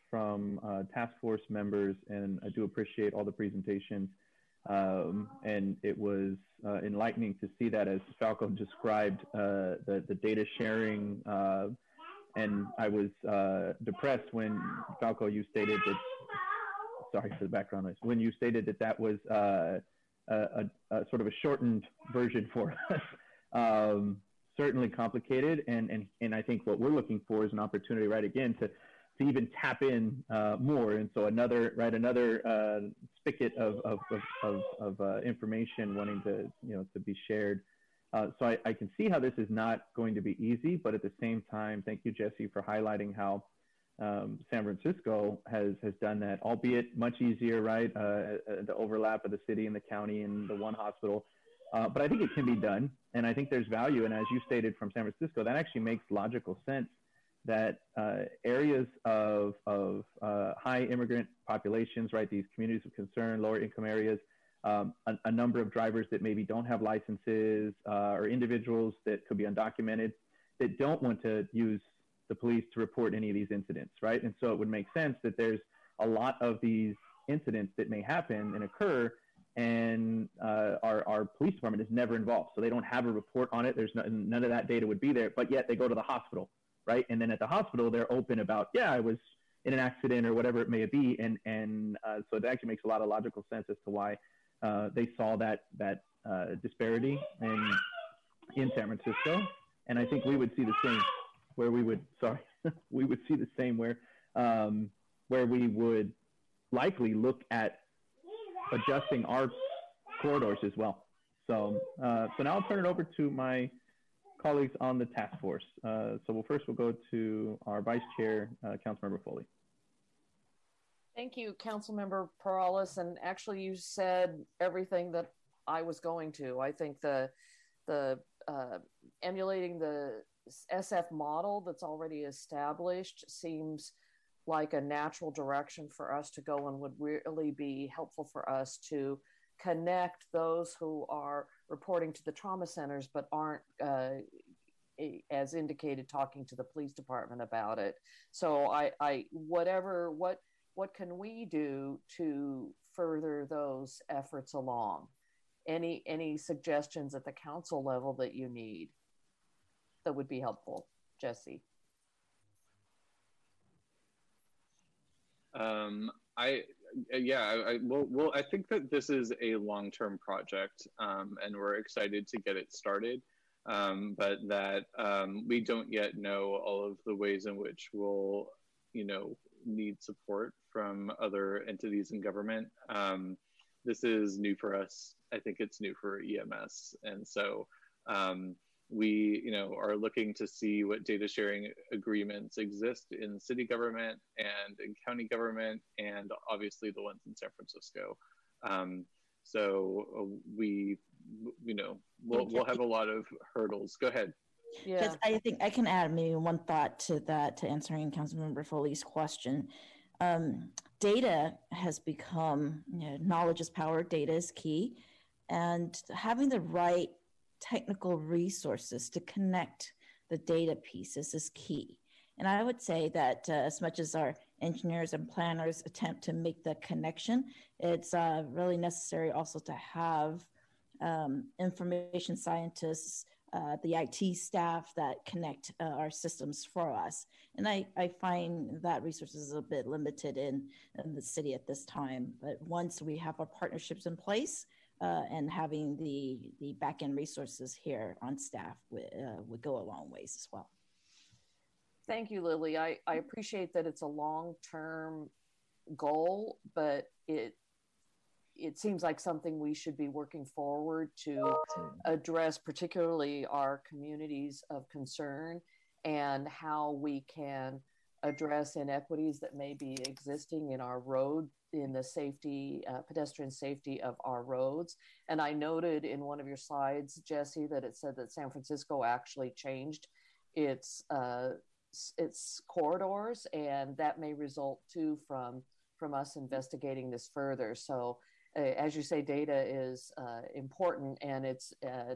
from uh, task force members. And I do appreciate all the presentations. Um, and it was uh, enlightening to see that as Falco described uh, the, the data sharing uh, and I was uh, depressed when Falco you stated that. Sorry for the background noise. When you stated that that was uh, a, a, sort of a shortened version for us. um, certainly complicated, and and and I think what we're looking for is an opportunity, right? Again, to to even tap in uh, more, and so another right another uh, spigot of of of, of, uh, information wanting to you know to be shared. Uh, so I, I, can see how this is not going to be easy, but at the same time, thank you, Jesse, for highlighting how um, San Francisco has has done that, albeit much easier, right? Uh, uh, the overlap of the city and the county and the one hospital. But I think it can be done, and I think there's value. And as you stated from San Francisco, that actually makes logical sense that uh, areas of, of uh, high immigrant populations, right, these communities of concern, lower income areas, um, a, a, number of drivers that maybe don't have licenses uh, or individuals that could be undocumented that don't want to use the police to report any of these incidents, right? And so it would make sense that there's a lot of these incidents that may happen and occur and uh, our, our police department is never involved. So they don't have a report on it. There's no, none of that data would be there, but yet they go to the hospital, right? And then at the hospital, they're open about, yeah, I was in an accident or whatever it may be. And, and uh, so it actually makes a lot of logical sense as to why uh, they saw that that uh, disparity in in San Francisco, and I think we would see the same where we would sorry we would see the same where um, where we would likely look at adjusting our corridors as well. So uh, so now I'll turn it over to my colleagues on the task force. Uh, so we'll first we'll go to our vice chair, uh, Councilmember Foley. Thank you, Councilmember Peralez. And actually, you said everything that I was going to. I think the the uh, emulating the SF model that's already established seems like a natural direction for us to go and would really be helpful for us to connect those who are reporting to the trauma centers but aren't uh, as indicated talking to the police department about it so i i whatever what what can we do to further those efforts along? Any any suggestions at the council level that you need that would be helpful, Jesse? Um, I yeah, I, I well, well, I think that this is a long-term project, um, and we're excited to get it started. Um, but that um, we don't yet know all of the ways in which we'll, you know, need support from other entities in government. Um, this is new for us. I think it's new for EMS, and so um, we, you know, are looking to see what data sharing agreements exist in city government and in county government, and obviously the ones in San Francisco. Um, so uh, we, you know, we'll we'll have a lot of hurdles. Go ahead. Yeah. I think I can add maybe one thought to that to answering Councilmember Foley's question. Um, data has become, you know, knowledge is power, data is key. And having the right technical resources to connect the data pieces is key. And I would say that uh, as much as our engineers and planners attempt to make the connection, it's uh, really necessary also to have um, information scientists uh, the IT staff that connect uh, our systems for us. And I, I find that resources is a bit limited in, in the city at this time. But once we have our partnerships in place uh, and having the, the back end resources here on staff would, uh, would go a long ways as well. Thank you, Lily. I, I appreciate that it's a long term goal, but it it seems like something we should be working forward to address, particularly our communities of concern and how we can address inequities that may be existing in our road in the safety uh, pedestrian safety of our roads. And i noted in one of your slides jesse that it said that san francisco actually changed its uh, its corridors and that may result too from from us investigating this further. So uh, as you say, data is uh, important and it's uh,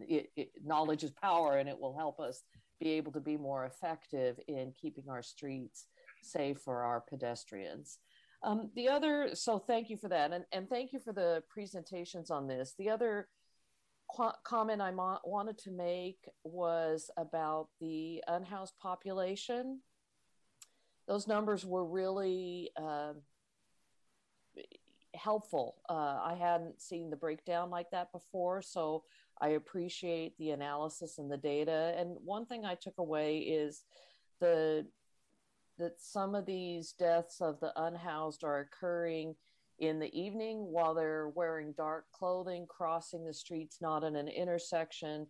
it, it, knowledge is power and it will help us be able to be more effective in keeping our streets safe for our pedestrians. Um, the other, so thank you for that. And, and thank you for the presentations on this. The other qu- comment I wanted to make was about the unhoused population. Those numbers were really uh, helpful. Uh, I hadn't seen the breakdown like that before, so I appreciate the analysis and the data. And one thing I took away is the that some of these deaths of the unhoused are occurring in the evening while they're wearing dark clothing, crossing the streets not in an intersection.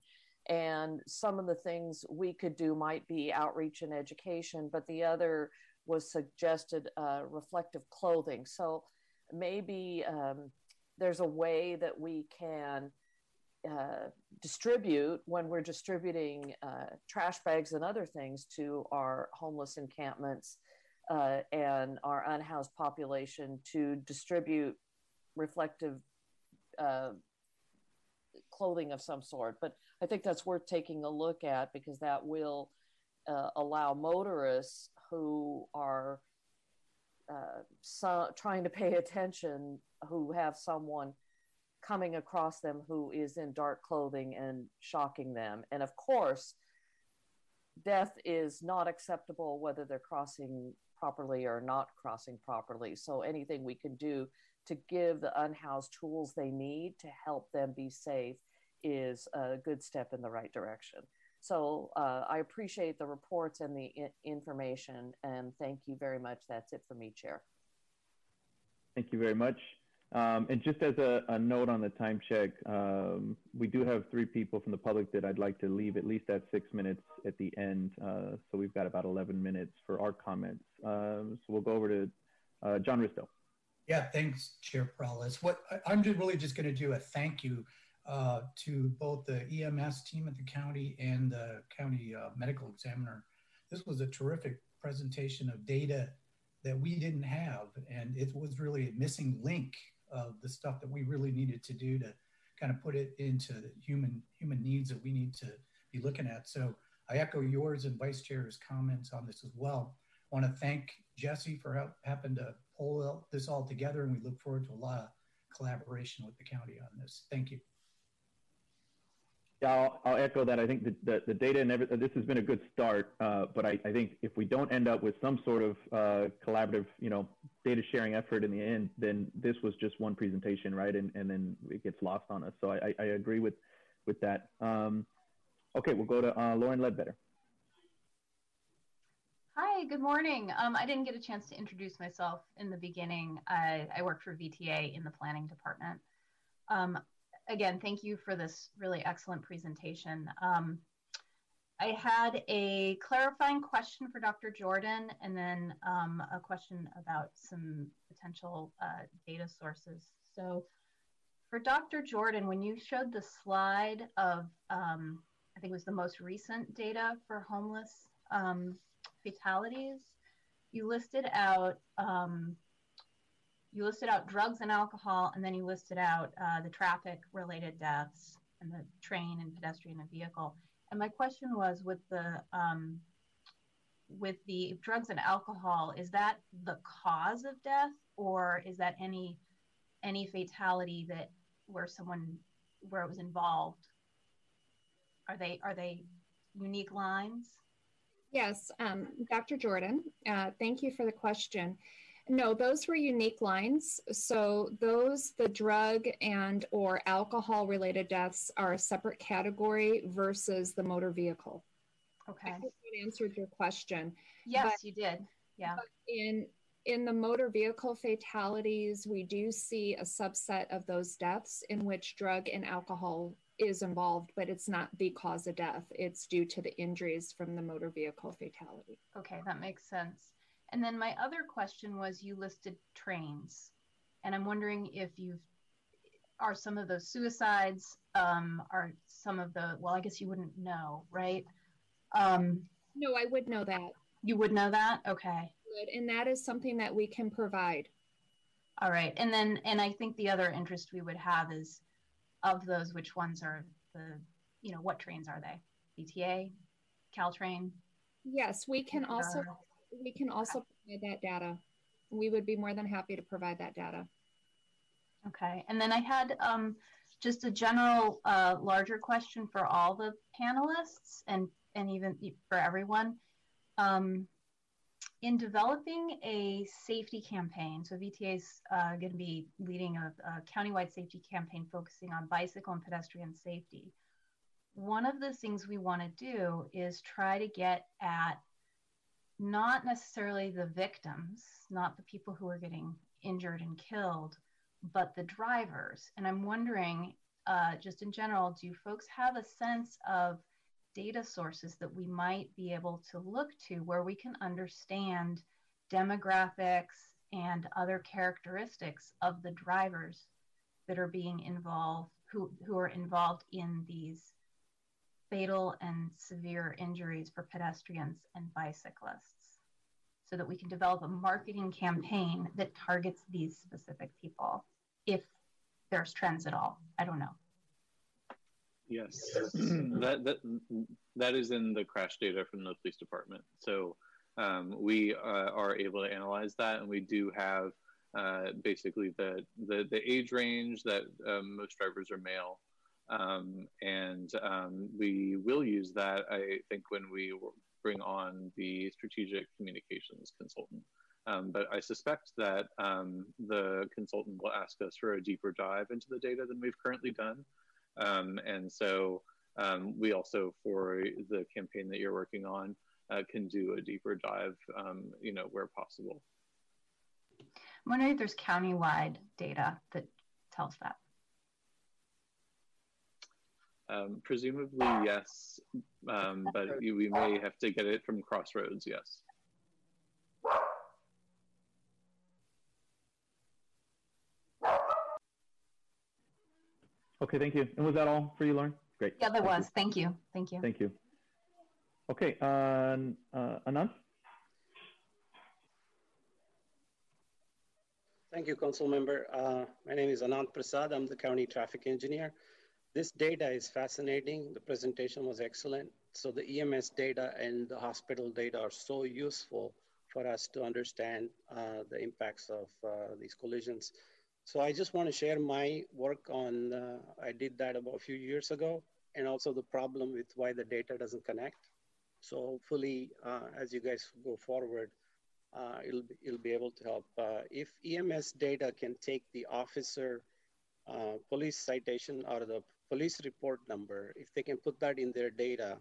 And some of the things we could do might be outreach and education, but the other was suggested uh, reflective clothing. So maybe um, there's a way that we can uh, distribute when we're distributing uh, trash bags and other things to our homeless encampments uh, and our unhoused population to distribute reflective uh, clothing of some sort. But I think that's worth taking a look at because that will uh, allow motorists who are so, trying to pay attention, who have someone coming across them who is in dark clothing and shocking them. And of course, death is not acceptable whether they're crossing properly or not crossing properly. So anything we can do to give the unhoused tools they need to help them be safe is a good step in the right direction. So uh, I appreciate the reports and the I- information, and thank you very much. That's it for me, Chair. Thank you very much. Um, and just as a, a, note on the time check, um, we do have three people from the public that I'd like to leave at least at six minutes at the end. Uh, so we've got about 11 minutes for our comments. Um, so we'll go over to uh, John Ristow. Yeah, thanks, Chair Peralez. What I'm really just going to do a thank you uh, to both the EMS team at the county and the county uh, medical examiner. This was a terrific presentation of data that we didn't have, and it was really a missing link of the stuff that we really needed to do to kind of put it into human human needs that we need to be looking at. So I echo yours and Vice Chair's comments on this as well. I want to thank Jesse for help, having to pull this all together, and we look forward to a lot of collaboration with the county on this. Thank you. Yeah, I'll, I'll, echo that. I think the, the, the data and every, this has been a good start, uh, but I, I, think if we don't end up with some sort of uh, collaborative, you know, data sharing effort in the end, then this was just one presentation, right? And, and then it gets lost on us. So I, I agree with, with that. Um, okay, we'll go to uh, Lauren Ledbetter. Hi, good morning. Um, I didn't get a chance to introduce myself in the beginning. I, I work for VTA in the planning department. Um, again, thank you for this really excellent presentation. Um, I had a clarifying question for Dr. Jorden and then um, a question about some potential uh, data sources. So for Dr. Jorden, when you showed the slide of, um, I think it was the most recent data for homeless um, fatalities, you listed out um, you listed out drugs and alcohol, and then you listed out uh, the traffic related deaths and the train and pedestrian and vehicle. And my question was with the um, with the drugs and alcohol, is that the cause of death, or is that any any fatality that where someone where it was involved? Are they are they unique lines? Yes, um, Dr. Jorden, uh, thank you for the question. No, those were unique lines. So those, the drug and or alcohol related deaths are a separate category versus the motor vehicle. Okay. I hope that answered your question. Yes, but, you did. Yeah. In in the motor vehicle fatalities, we do see a subset of those deaths in which drug and alcohol is involved, but it's not the cause of death. It's due to the injuries from the motor vehicle fatality. Okay, that makes sense. And then my other question was you listed trains. And I'm wondering if you've, are some of those suicides, um, are some of the, well, I guess you wouldn't know, right? Um, no, I would know that. You would know that? Okay. Good. And that is something that we can provide. All right. And then, and I think the other interest we would have is of those, which ones are the, you know, what trains are they? VTA Caltrain? Yes, we can also we can also provide that data. We would be more than happy to provide that data. Okay, and then I had um, just a general uh, larger question for all the panelists and, and even for everyone. Um, in developing a safety campaign, so VTA is uh, going to be leading a, a countywide safety campaign focusing on bicycle and pedestrian safety. One of the things we want to do is try to get at not necessarily the victims, not the people who are getting injured and killed, but the drivers. And I'm wondering, uh, just in general, do folks have a sense of data sources that we might be able to look to where we can understand demographics and other characteristics of the drivers that are being involved, who, who are involved in these fatal and severe injuries for pedestrians and bicyclists so that we can develop a marketing campaign that targets these specific people if there's trends at all. I don't know. Yes, that that that is in the crash data from the police department. So um, we uh, are able to analyze that, and we do have uh, basically the, the the age range that um, most drivers are male, um, and um, we will use that. I think when we bring on the strategic communications consultant. Um, but I suspect that um, the consultant will ask us for a deeper dive into the data than we've currently done. Um, and so um, we also, for the campaign that you're working on, uh, can do a deeper dive, you know, where possible. I'm wondering if there's countywide data that tells that. Um, presumably, yes, um, but we may have to get it from Crossroads, yes. Okay, thank you. And was that all for you, Lauren? Great. Yeah, that thank was. You. Thank you. Thank you. Thank you. Okay, uh, uh, Anand? Thank you, Council Member. Uh, my name is Anand Prasad. I'm the County Traffic Engineer. This data is fascinating. The presentation was excellent. So the EMS data and the hospital data are so useful for us to understand uh, the impacts of uh, these collisions. So I just want to share my work on, uh, I did that about a few years ago, and also the problem with why the data doesn't connect. So hopefully, uh, as you guys go forward, uh, it'll, be, it'll be able to help. Uh, if EMS data can take the officer police citation or the police report number, if they can put that in their data,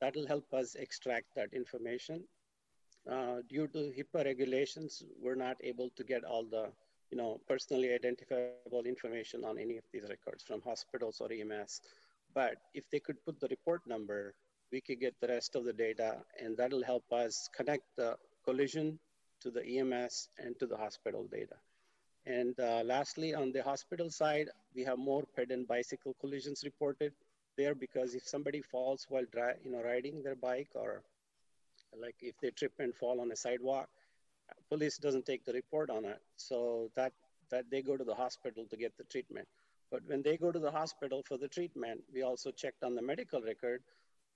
that'll help us extract that information. Uh, due to HIPAA regulations, we're not able to get all the you know, personally identifiable information on any of these records from hospitals or EMS. But if they could put the report number, we could get the rest of the data and that'll help us connect the collision to the EMS and to the hospital data. And uh, lastly, on the hospital side, we have more ped and bicycle collisions reported there because if somebody falls while you know, riding their bike or like if they trip and fall on a sidewalk, police doesn't take the report on it. So that, that they go to the hospital to get the treatment. But when they go to the hospital for the treatment, we also checked on the medical record.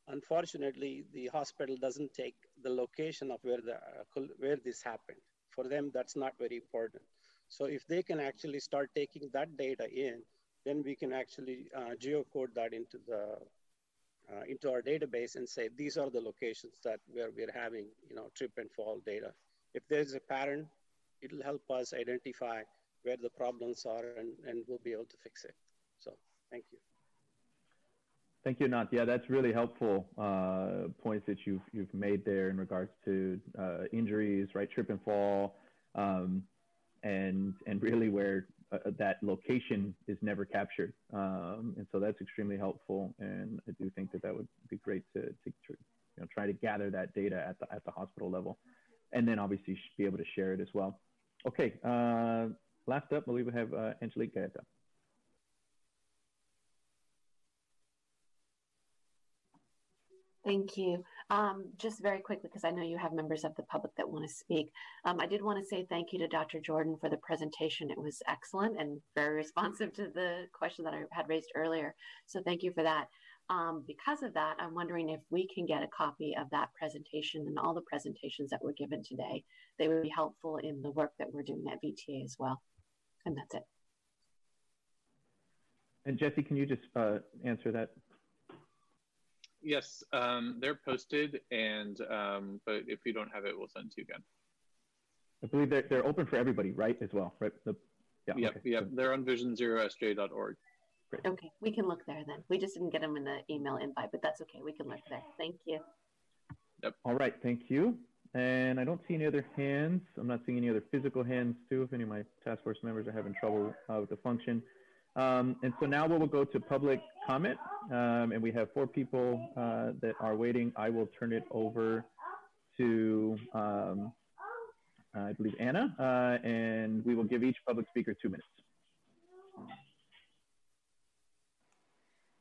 Unfortunately, the hospital doesn't take the location of where, the, uh, where this happened. For them, that's not very important. So if they can actually start taking that data in, then we can actually uh, geocode that into the uh, into our database and say these are the locations that where we're having you know trip and fall data if there's a pattern, it'll help us identify where the problems are and, and we'll be able to fix it. So thank you. Thank you, Nat. Yeah, that's really helpful uh, points that you've you've made there in regards to uh, injuries, right? Trip and fall, um, and and really where uh, that location is never captured. Um, and so that's extremely helpful. And I do think that that would be great to, to you know try to gather that data at the at the hospital level and then obviously be able to share it as well. Okay, uh, last up, I believe we have uh, Angelique Gaeta. Thank you. Um, just very quickly, because I know you have members of the public that want to speak. Um, I did want to say thank you to Dr. Jorden for the presentation. It was excellent and very responsive to the question that I had raised earlier. So thank you for that. Um, because of that, I'm wondering if we can get a copy of that presentation and all the presentations that were given today. They would be helpful in the work that we're doing at VTA as well. And that's it. And Jesse, can you just uh, answer that? Yes, um, they're posted, and um, but if you don't have it, we'll send it to you again. I believe they're, they're open for everybody, right? As well, right? The, yeah, yep, okay. yep. They're on vision0sj.org. Great. Okay, we can look there then. We just didn't get them in the email invite, but that's okay. We can look there. Thank you. Yep. All right, thank you. And I don't see any other hands. I'm not seeing any other physical hands too, if any of my task force members are having trouble uh, with the function. Um, and so now we will go to public comment. Um, and we have four people uh, that are waiting. I will turn it over to, um, I believe, Anna, uh, and we will give each public speaker two minutes.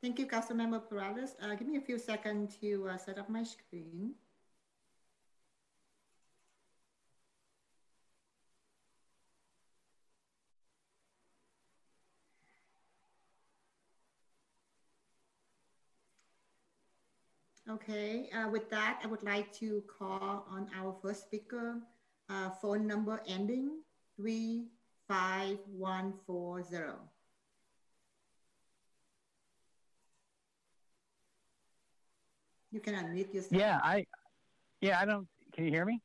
Thank you, Councilmember Peralez. Uh, give me a few seconds to uh, set up my screen. Okay, uh, with that, I would like to call on our first speaker, uh, phone number ending 35140. You can unmute yourself. Yeah, I, yeah, I don't, can you hear me?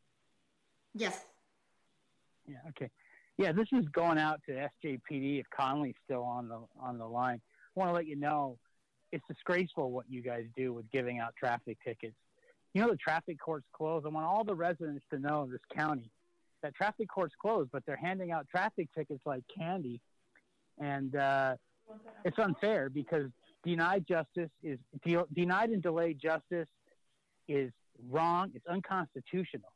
Yes. Yeah, okay. Yeah, this is going out to SJPD if Conley's still on the on the line. I want to let you know it's disgraceful what you guys do with giving out traffic tickets. You know the traffic court's closed. I want all the residents to know in this county that traffic court's closed, but they're handing out traffic tickets like candy, and uh, it's unfair because denied justice is de- denied and delayed justice is wrong. It's unconstitutional.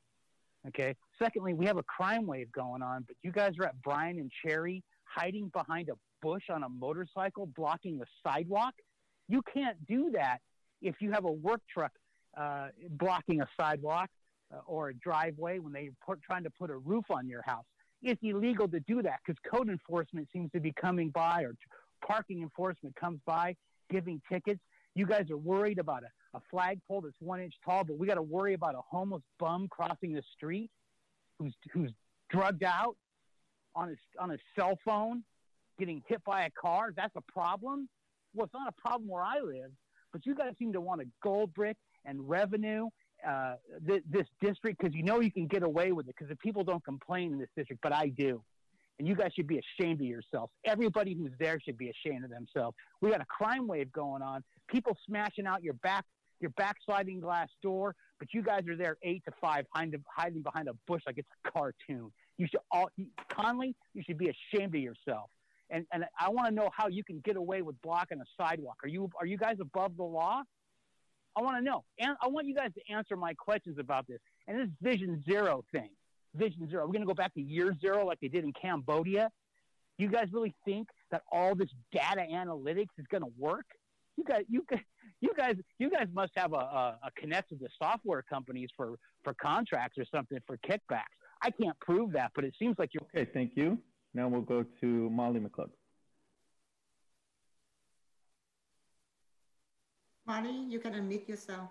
Okay. Secondly, we have a crime wave going on, but you guys are at Bryan and Cherry hiding behind a bush on a motorcycle blocking the sidewalk. You can't do that if you have a work truck uh, blocking a sidewalk uh, or a driveway when they're trying to put a roof on your house. It's illegal to do that because code enforcement seems to be coming by or parking enforcement comes by giving tickets. You guys are worried about a, a flagpole that's one inch tall, but we got to worry about a homeless bum crossing the street who's, who's drugged out on his, on his cell phone, getting hit by a car. That's a problem well, it's not a problem where I live, but you guys seem to want a gold brick and revenue uh, th- this district because you know you can get away with it because the people don't complain in this district, but I do. And you guys should be ashamed of yourselves. Everybody who's there should be ashamed of themselves. We got a crime wave going on. People smashing out your back, your backsliding glass door, but you guys are there eight to five, hiding, hiding behind a bush like it's a cartoon. You should all, Conley, you should be ashamed of yourself and and I want to know how you can get away with blocking a sidewalk. Are you are you guys above the law? I want to know, and I want you guys to answer my questions about this. And this Vision Zero thing, Vision Zero. We're going to go back to Year Zero like they did in Cambodia. You guys really think that all this data analytics is going to work? You guys, you guys, you guys, you guys must have a, a, a connect with the software companies for for contracts or something for kickbacks. I can't prove that, but it seems like you're okay. Thank you. Now we'll go to Molly McLeod. Molly, you can unmute yourself.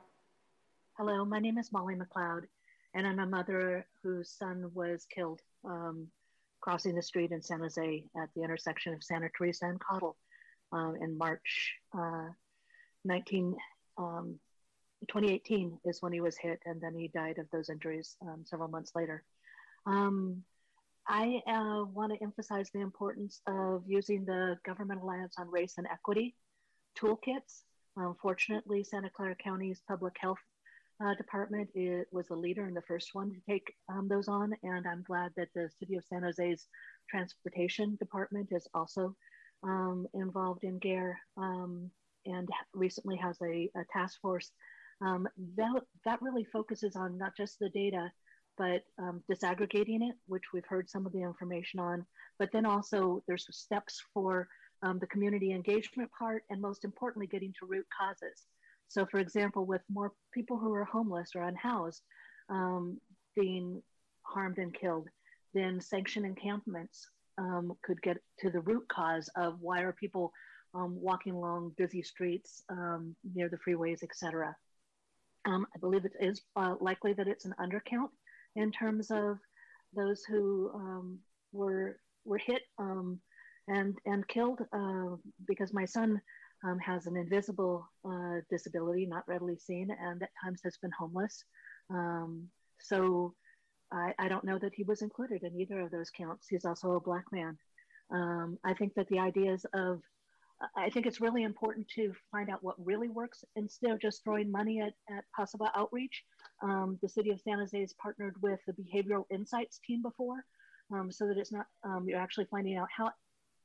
Hello, my name is Molly McLeod, and I'm a mother whose son was killed um, crossing the street in San Jose at the intersection of Santa Teresa and Cottle um, in March uh, 19, um, 2018 is when he was hit, and then he died of those injuries um, several months later. I uh, want to emphasize the importance of using the Government Alliance on Race and Equity toolkits. Unfortunately, Santa Clara County's Public Health uh, Department it was the leader and the first one to take um, those on, and I'm glad that the City of San Jose's Transportation Department is also um, involved in GARE um, and recently has a, a task force um, that, that really focuses on not just the data, but um, disaggregating it, which we've heard some of the information on, but then also there's steps for um, the community engagement part, and most importantly, getting to root causes. So, for example, with more people who are homeless or unhoused um, being harmed and killed, then sanction encampments um, could get to the root cause of why are people um, walking along busy streets um, near the freeways, etc. Um, I believe it is uh, likely that it's an undercount in terms of those who um, were were hit um, and and killed uh, because my son um, has an invisible uh, disability, not readily seen, and at times has been homeless. Um, so I, I, don't know that he was included in either of those counts. He's also a black man. Um, I think that the ideas of I think it's really important to find out what really works instead of just throwing money at, at possible outreach. Um, the city of San Jose has partnered with the behavioral insights team before um, so that it's not, um, you're actually finding out how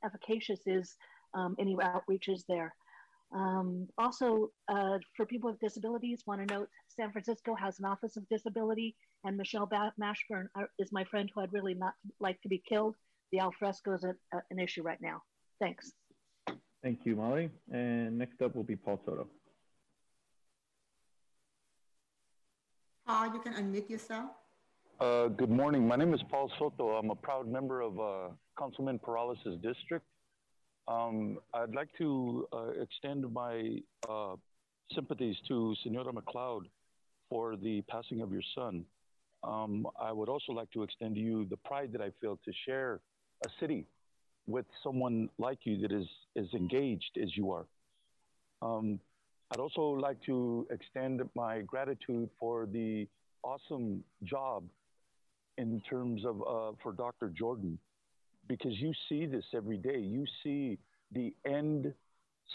efficacious is um, any outreaches there. Um, also, uh, for people with disabilities, want to note San Francisco has an Office of Disability, and Michelle Mashburn uh, is my friend who I'd really not like to be killed. The alfresco is a, a, an issue right now. Thanks. Thank you, Molly. And next up will be Paul Soto. Paul, you can unmute yourself. Uh, good morning. My name is Paul Soto. I'm a proud member of uh, Councilman Peralez' district. Um, I'd like to uh, extend my uh, sympathies to Senora McLeod for the passing of your son. Um, I would also like to extend to you the pride that I feel to share a city with someone like you that is as engaged as you are. Um, I'd also like to extend my gratitude for the awesome job in terms of uh, for Dr. Jorden, because you see this every day. You see the end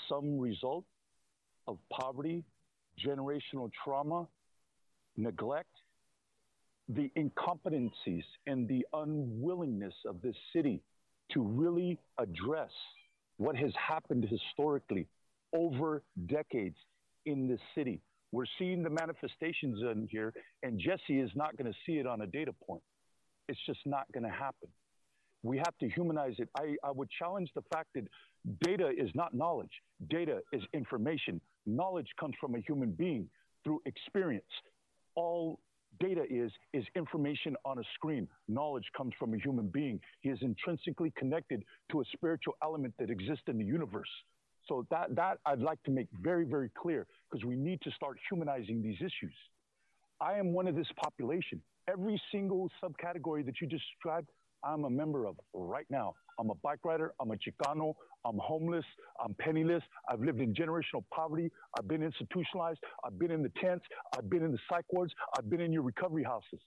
sum result of poverty, generational trauma, neglect, the incompetencies and the unwillingness of this city to really address what has happened historically over decades in this city. We're seeing the manifestations in here, and Jesse is not going to see it on a data point. It's just not going to happen. We have to humanize it. I, I would challenge the fact that data is not knowledge, data is information. Knowledge comes from a human being through experience. All data is is information on a screen knowledge comes from a human being he is intrinsically connected to a spiritual element that exists in the universe so that that i'd like to make very very clear because we need to start humanizing these issues i am one of this population every single subcategory that you described i'm a member of right now i'm a bike rider i'm a chicano I'm homeless. I'm penniless. I've lived in generational poverty. I've been institutionalized. I've been in the tents. I've been in the psych wards. I've been in your recovery houses.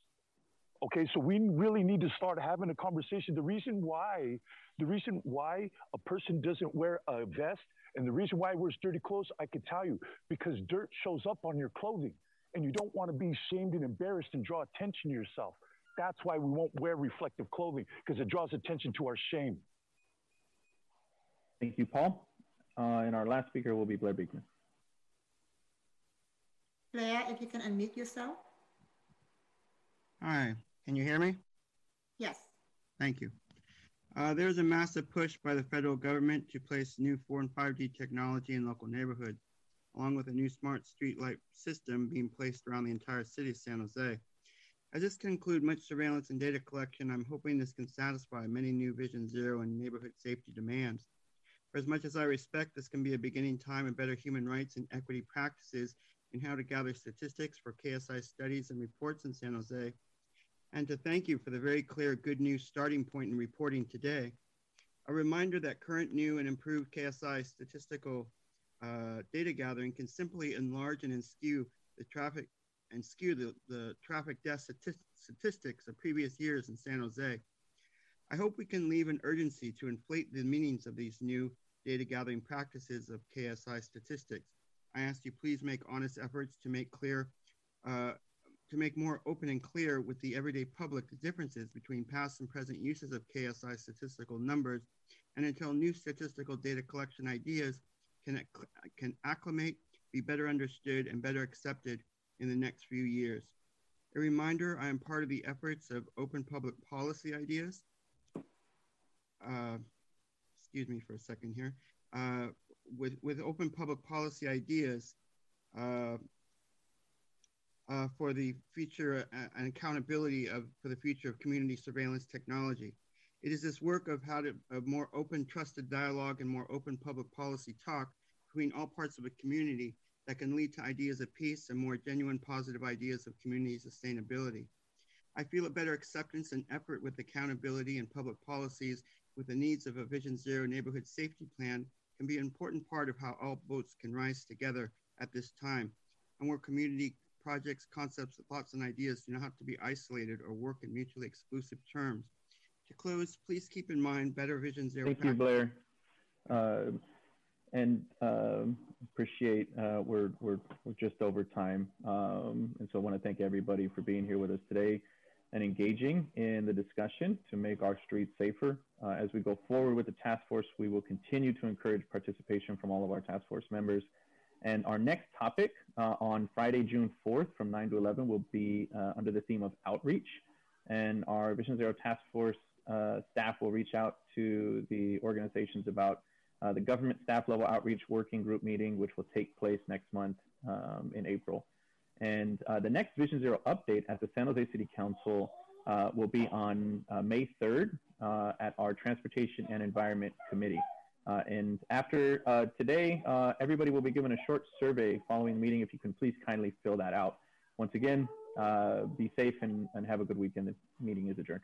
Okay, so we really need to start having a conversation. The reason why, the reason why a person doesn't wear a vest and the reason why he wears dirty clothes, I can tell you, because dirt shows up on your clothing and you don't want to be shamed and embarrassed and draw attention to yourself. That's why we won't wear reflective clothing because it draws attention to our shame. Thank you, Paul. Uh, and our last speaker will be Blair Beekman. Blair, if you can unmute yourself. Hi, can you hear me? Yes. Thank you. Uh, there's a massive push by the federal government to place new 4 and 5G technology in local neighborhoods, along with a new smart street light system being placed around the entire city of San Jose. As this can include much surveillance and data collection, I'm hoping this can satisfy many new Vision Zero and neighborhood safety demands. For as much as I respect, this can be a beginning time of better human rights and equity practices in how to gather statistics for KSI studies and reports in San Jose, and to thank you for the very clear good news starting point in reporting today. A reminder that current new and improved KSI statistical uh, data gathering can simply enlarge and skew the traffic and skew the, the traffic death statistics of previous years in San Jose. I hope we can leave an urgency to inflate the meanings of these new data gathering practices of KSI statistics. I ask you please make honest efforts to make clear, uh, to make more open and clear with the everyday public the differences between past and present uses of KSI statistical numbers, and until new statistical data collection ideas can, can acclimate, be better understood, and better accepted in the next few years. A reminder, I am part of the efforts of open public policy ideas. Uh, excuse me for a second here, uh, with, with open public policy ideas uh, uh, for the future uh, and accountability of for the future of community surveillance technology. It is this work of how to a more open, trusted dialogue and more open public policy talk between all parts of a community that can lead to ideas of peace and more genuine positive ideas of community sustainability. I feel a better acceptance and effort with accountability and public policies with the needs of a Vision Zero neighborhood safety plan can be an important part of how all boats can rise together at this time, and where community projects, concepts, thoughts, and ideas do not have to be isolated or work in mutually exclusive terms. To close, please keep in mind Better Vision Zero. Thank you, Blair. Uh, and uh, appreciate uh, we're, we're, we're just over time. Um, and so I want to thank everybody for being here with us today and engaging in the discussion to make our streets safer. Uh, as we go forward with the task force, we will continue to encourage participation from all of our task force members. And our next topic uh, on Friday, June 4th from 9 to 11 will be uh, under the theme of outreach. And our Vision Zero task force uh, staff will reach out to the organizations about uh, the government staff level outreach working group meeting, which will take place next month um, in April. And uh, the next Vision Zero update at the San Jose City Council uh, will be on May 3rd uh, at our Transportation and Environment Committee. Uh, and after uh, today, uh, everybody will be given a short survey following the meeting. If you can please kindly fill that out. Once again, uh, be safe and, and have a good weekend. The meeting is adjourned.